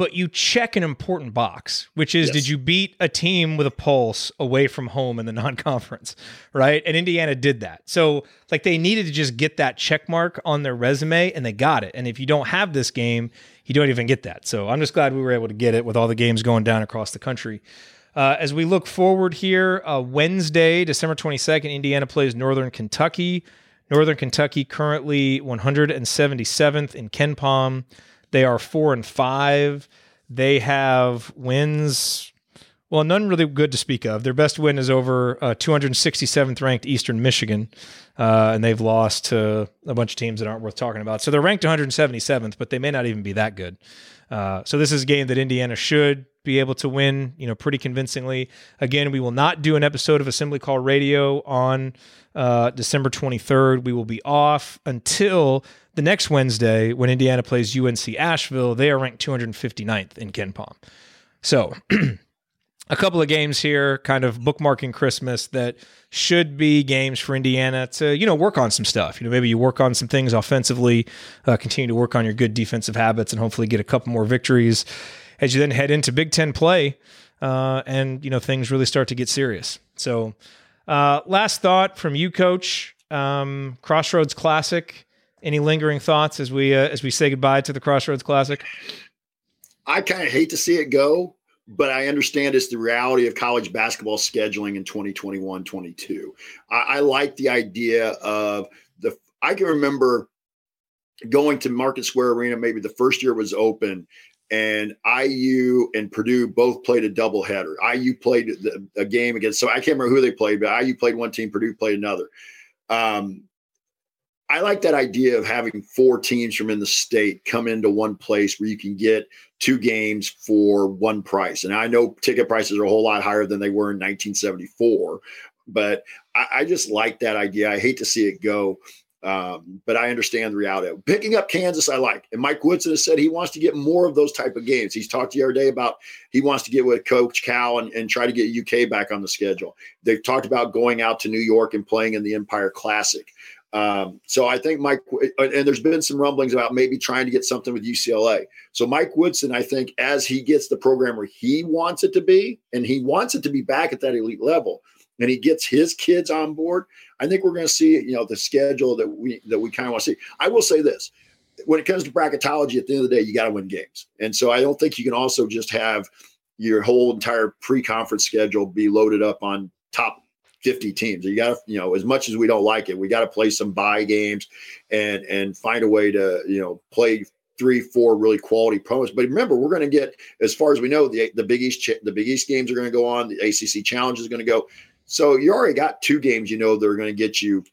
but you check an important box, which is yes. did you beat a team with a pulse away from home in the non conference, right? And Indiana did that. So, like, they needed to just get that check mark on their resume, and they got it. And if you don't have this game, you don't even get that. So, I'm just glad we were able to get it with all the games going down across the country. Uh, as we look forward here, uh, Wednesday, December 22nd, Indiana plays Northern Kentucky. Northern Kentucky currently 177th in KenPom. They are four and five. They have wins. Well, none really good to speak of. Their best win is over uh, 267th ranked Eastern Michigan, uh, and they've lost to a bunch of teams that aren't worth talking about. So they're ranked 177th, but they may not even be that good. Uh, so this is a game that Indiana should be able to win, you know, pretty convincingly. Again, we will not do an episode of Assembly Call Radio on uh, December 23rd. We will be off until the next Wednesday when Indiana plays UNC Asheville. They are ranked 259th in KenPom. So, a couple of games here, kind of bookmarking Christmas that should be games for Indiana to, you know, work on some stuff. You know, maybe you work on some things offensively, uh, continue to work on your good defensive habits, and hopefully get a couple more victories as you then head into Big Ten play, uh, and you know things really start to get serious. So, uh, last thought from you, Coach. Um, Crossroads Classic. Any lingering thoughts as we uh, as we say goodbye to the Crossroads Classic? I kind of hate to see it go, but I understand it's the reality of college basketball scheduling in 2021 22. I, I like the idea of the, I can remember going to Market Square Arena, maybe the first year it was open, and IU and Purdue both played a doubleheader. IU played the, a game against, so I can't remember who they played, but IU played one team, Purdue played another. Um, I like that idea of having four teams from in the state come into one place where you can get two games for one price. And I know ticket prices are a whole lot higher than they were in 1974, but I, I just like that idea. I hate to see it go. Um, but I understand the reality. Picking up Kansas, I like. And Mike Woodson has said he wants to get more of those type of games. He's talked the other day about he wants to get with Coach Cal and, and try to get UK back on the schedule. They've talked about going out to New York and playing in the Empire Classic. Um, so I think Mike, and there's been some rumblings about maybe trying to get something with UCLA. So Mike Woodson, I think, as he gets the program where he wants it to be, and he wants it to be back at that elite level, and he gets his kids on board, I think we're going to see, you know, the schedule that we that we kind of want to see. I will say this: when it comes to bracketology, at the end of the day, you got to win games, and so I don't think you can also just have your whole entire pre-conference schedule be loaded up on top 50 teams. You got to, you know, as much as we don't like it, we got to play some buy games and and find a way to, you know, play three, four really quality opponents. But remember, we're going to get, as far as we know, the the Big East the Big East games are going to go on. The ACC Challenge is going to go. So you already got two games. You know they're going to get you.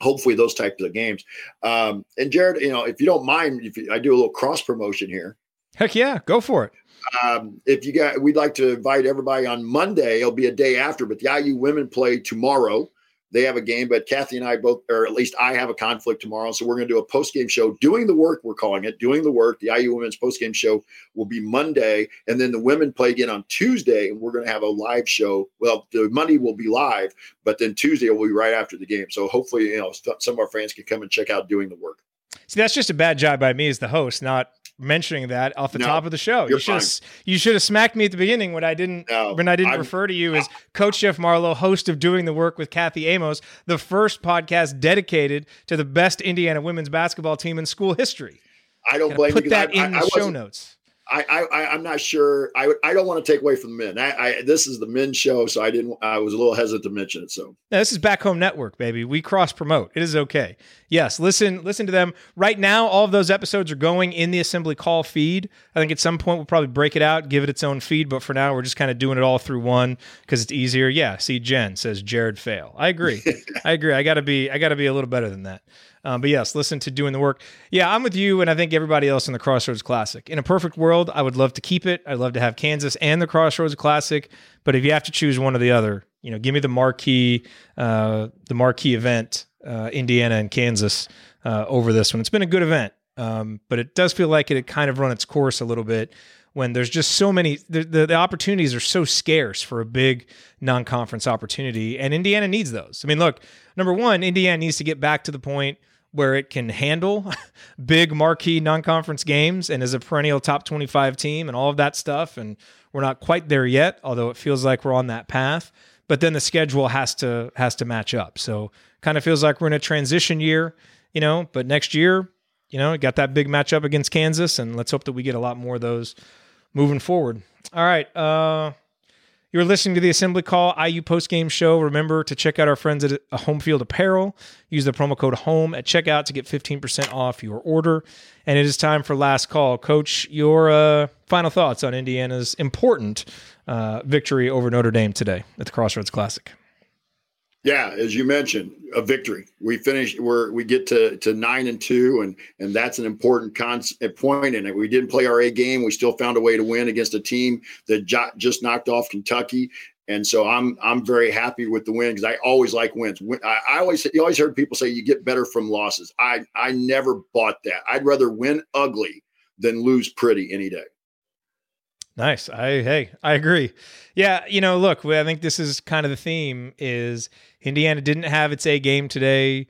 Hopefully, those types of games. Um, and Jared, you know, if you don't mind, if you, I do a little cross promotion here. Heck yeah, go for it. Um, if you got, we'd like to invite everybody on Monday. It'll be a day after, but the IU women play tomorrow. They have a game, but Kathy and I both, or at least I have a conflict tomorrow. So we're going to do a post game show, doing the work. We're calling it doing the work. The IU women's post game show will be Monday, and then the women play again on Tuesday, and we're going to have a live show. Well, the Monday will be live, but then Tuesday will be right after the game. So hopefully, you know, some of our fans can come and check out doing the work. See, that's just a bad job by me as the host, not mentioning that off the No, top of the show. You should have you should have smacked me at the beginning when I didn't No, when I didn't I'm- refer to you as Coach Jeff Marlowe, host of Doing the Work with Kathy Amos, the first podcast dedicated to the best Indiana women's basketball team in school history. I don't Gotta blame put you 'cause that I, in I the show notes. I, I, I'm not sure. I, I don't want to take away from the men. I, I, this is the men's show, so I didn't. I was a little hesitant to mention it. So No, this is back home network, baby. We cross promote. It is okay. Yes, listen, listen to them. Right now, all of those episodes are going in the assembly call feed. I think at some point we'll probably break it out, give it its own feed, but for now we're just kind of doing it all through one because it's easier. Yeah, see Jen says Jared fail. I agree. I agree. I gotta be I gotta be a little better than that. Um, but yes, listen to doing the work. Yeah, I'm with you, and I think everybody else in the Crossroads Classic. In a perfect world, I would love to keep it. I'd love to have Kansas and the Crossroads Classic. But if you have to choose one or the other, you know, give me the marquee, uh, the marquee event, uh, Indiana and Kansas, uh, over this one. It's been a good event, um, but it does feel like it had kind of run its course a little bit when there's just so many. The, the, the opportunities are so scarce for a big non-conference opportunity, and Indiana needs those. I mean, look, number one, Indiana needs to get back to the point where it can handle big marquee non-conference games and is a perennial top 25 team and all of that stuff. And we're not quite there yet although it feels like we're on that path but then the schedule has to has to match up. So kind of feels like we're in a transition year you know but next year you know got that big matchup against Kansas and let's hope that we get a lot more of those moving forward. All right uh you're listening to the Assembly Call IU postgame show. Remember to check out our friends at uh, Home Field Apparel. Use the promo code HOME at checkout to get 15% off your order. And it is time for last call. Coach, your uh, final thoughts on Indiana's important uh, victory over Notre Dame today at the Crossroads Classic. Yeah, as you mentioned, a victory. We finished. We're we get to to nine and two, and and that's an important con- point in it. We didn't play our A game. We still found a way to win against a team that jo- just knocked off Kentucky. And so I'm I'm very happy with the win because I always like wins. Win- I, I always you always heard people say you get better from losses. I I never bought that. I'd rather win ugly than lose pretty any day. Nice. I hey, I agree. Yeah, you know, look, I think this is kind of the theme is Indiana didn't have its A game today.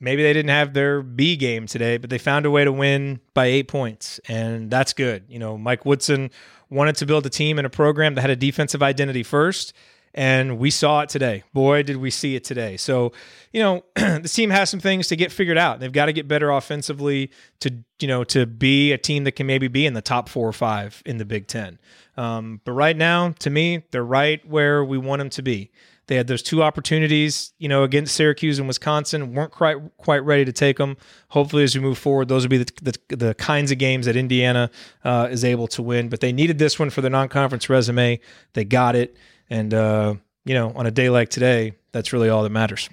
Maybe they didn't have their B game today, but they found a way to win by 8 points and that's good. You know, Mike Woodson wanted to build a team and a program that had a defensive identity first and we saw it today. Boy, did we see it today. So, you know, this team has some things to get figured out. They've got to get better offensively to, you know, to be a team that can maybe be in the top four or five in the Big Ten. Um, but right now, to me, they're right where we want them to be. They had those two opportunities, you know, against Syracuse and Wisconsin, weren't quite quite ready to take them. Hopefully, as we move forward, those will be the, the, the kinds of games that Indiana uh, is able to win. But they needed this one for their non-conference resume. They got it. And, uh, you know, on a day like today, that's really all that matters.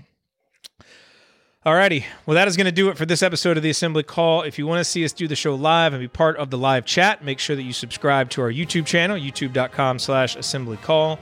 Alrighty. Well, that is going to do it for this episode of the Assembly Call. If you want to see us do the show live and be part of the live chat, make sure that you subscribe to our YouTube channel, youtube.com slash assembly call.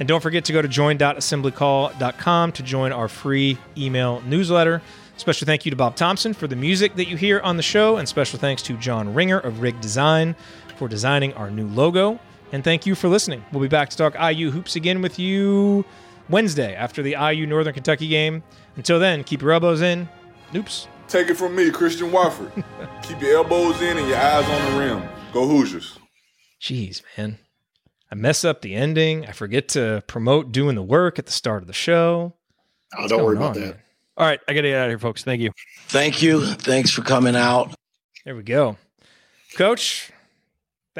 And don't forget to go to join.assemblycall.com to join our free email newsletter. Special thank you to Bob Thompson for the music that you hear on the show, and special thanks to John Ringer of Rig Design for designing our new logo. And thank you for listening. We'll be back to talk IU hoops again with you Wednesday after the IU Northern Kentucky game. Until then, keep your elbows in. Oops. Take it from me, Christian Wofford. keep your elbows in and your eyes on the rim. Go Hoosiers. Jeez, man. I mess up the ending. I forget to promote doing the work at the start of the show. Oh, What's don't worry about on, that. man? All right, I got to get out of here, folks. Thank you. Thank you. Thanks for coming out. There we go. Coach,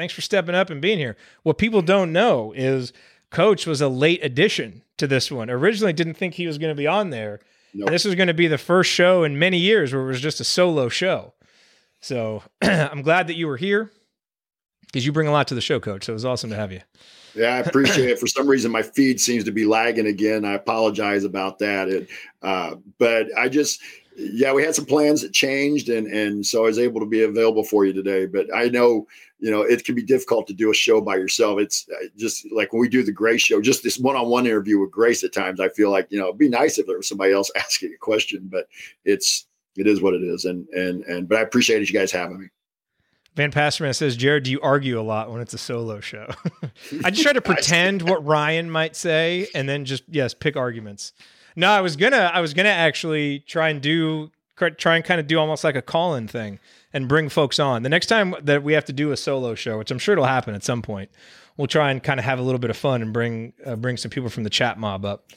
thanks for stepping up and being here. What people don't know is Coach was a late addition to this one. Originally didn't think he was going to be on there. Nope. This was going to be the first show in many years where it was just a solo show. So I'm glad that you were here because you bring a lot to the show, Coach. So it was awesome to have you. Yeah, I appreciate it. For some reason, my feed seems to be lagging again. I apologize about that. It, uh, but I just, yeah, we had some plans that changed, and and so I was able to be available for you today. But I know, you know, it can be difficult to do a show by yourself. It's uh, just like when we do the Grace show, just this one-on-one interview with Grace. At times, I feel like you know, it'd be nice if there was somebody else asking a question, but it's it is what it is. And and and but I appreciate you guys having me. Van Passerman says, Jared, do you argue a lot when it's a solo show? I just try to pretend what Ryan might say and then just yes, pick arguments. No, I was gonna I was gonna actually try and do try and kind of do almost like a call-in thing and bring folks on. The next time that we have to do a solo show, which I'm sure it'll happen at some point, we'll try and kind of have a little bit of fun and bring uh, bring some people from the chat mob up.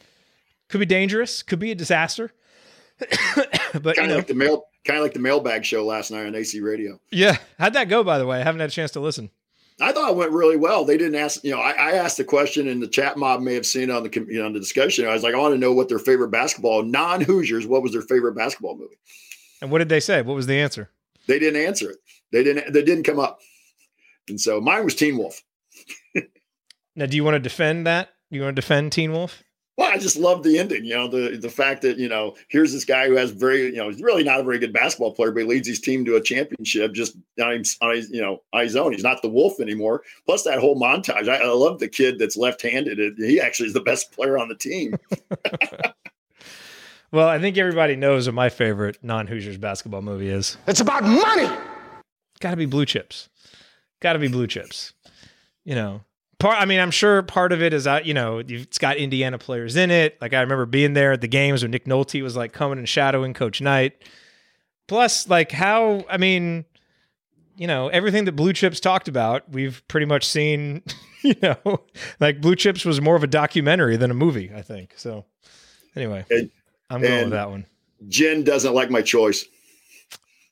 Could be dangerous, could be a disaster. but kind you know, of like the mail, kind of like the mailbag show last night on AC Radio. yeah, how'd that go? By the way, I haven't had a chance to listen. I thought it went really well. They didn't ask, you know, I, I asked the question, and the chat mob may have seen on the you know on the discussion. I was like, I want to know what their favorite basketball non Hoosiers. What was their favorite basketball movie? And what did they say? What was the answer? They didn't answer it. They didn't. They didn't come up. And so mine was Teen Wolf. Now, do you want to defend that? You want to defend Teen Wolf? Well, I just love the ending. You know, the the fact that you know here's this guy who has very you know he's really not a very good basketball player, but he leads his team to a championship just on his, on his you know on his own. He's not the Wolf anymore. Plus that whole montage. I, I love the kid that's left-handed. He actually is the best player on the team. Well, I think everybody knows what my favorite non-Hoosiers basketball movie is. It's about money. Got to be Blue Chips. Got to be Blue Chips. You know, part. I mean, I'm sure part of it is that you know it's got Indiana players in it. Like I remember being there at the games when Nick Nolte was like coming and shadowing Coach Knight. Plus, like how I mean, you know, everything that Blue Chips talked about, we've pretty much seen. You know, like Blue Chips was more of a documentary than a movie. I think so. Anyway, And- I'm going with that one. Jen doesn't like my choice.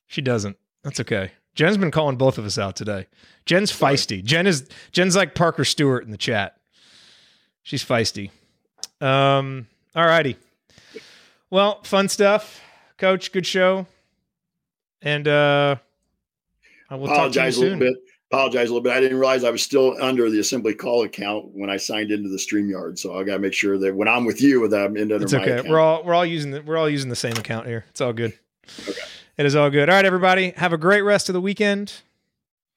She doesn't. That's okay. Jen's been calling both of us out today. Jen's feisty. Jen is Jen's like Parker Stewart in the chat. She's feisty. Um, all righty. Well, fun stuff. Coach, good show. And uh I will talk to you Apologize a little bit. Apologize a little bit. I didn't realize I was still under the assembly call account when I signed into the StreamYard. So I got to make sure that when I'm with you, that I'm in under It's okay. account. We're all we're all using the we're all using the same account here. It's all good. It is all good. All right, everybody. Have a great rest of the weekend.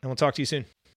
And we'll talk to you soon.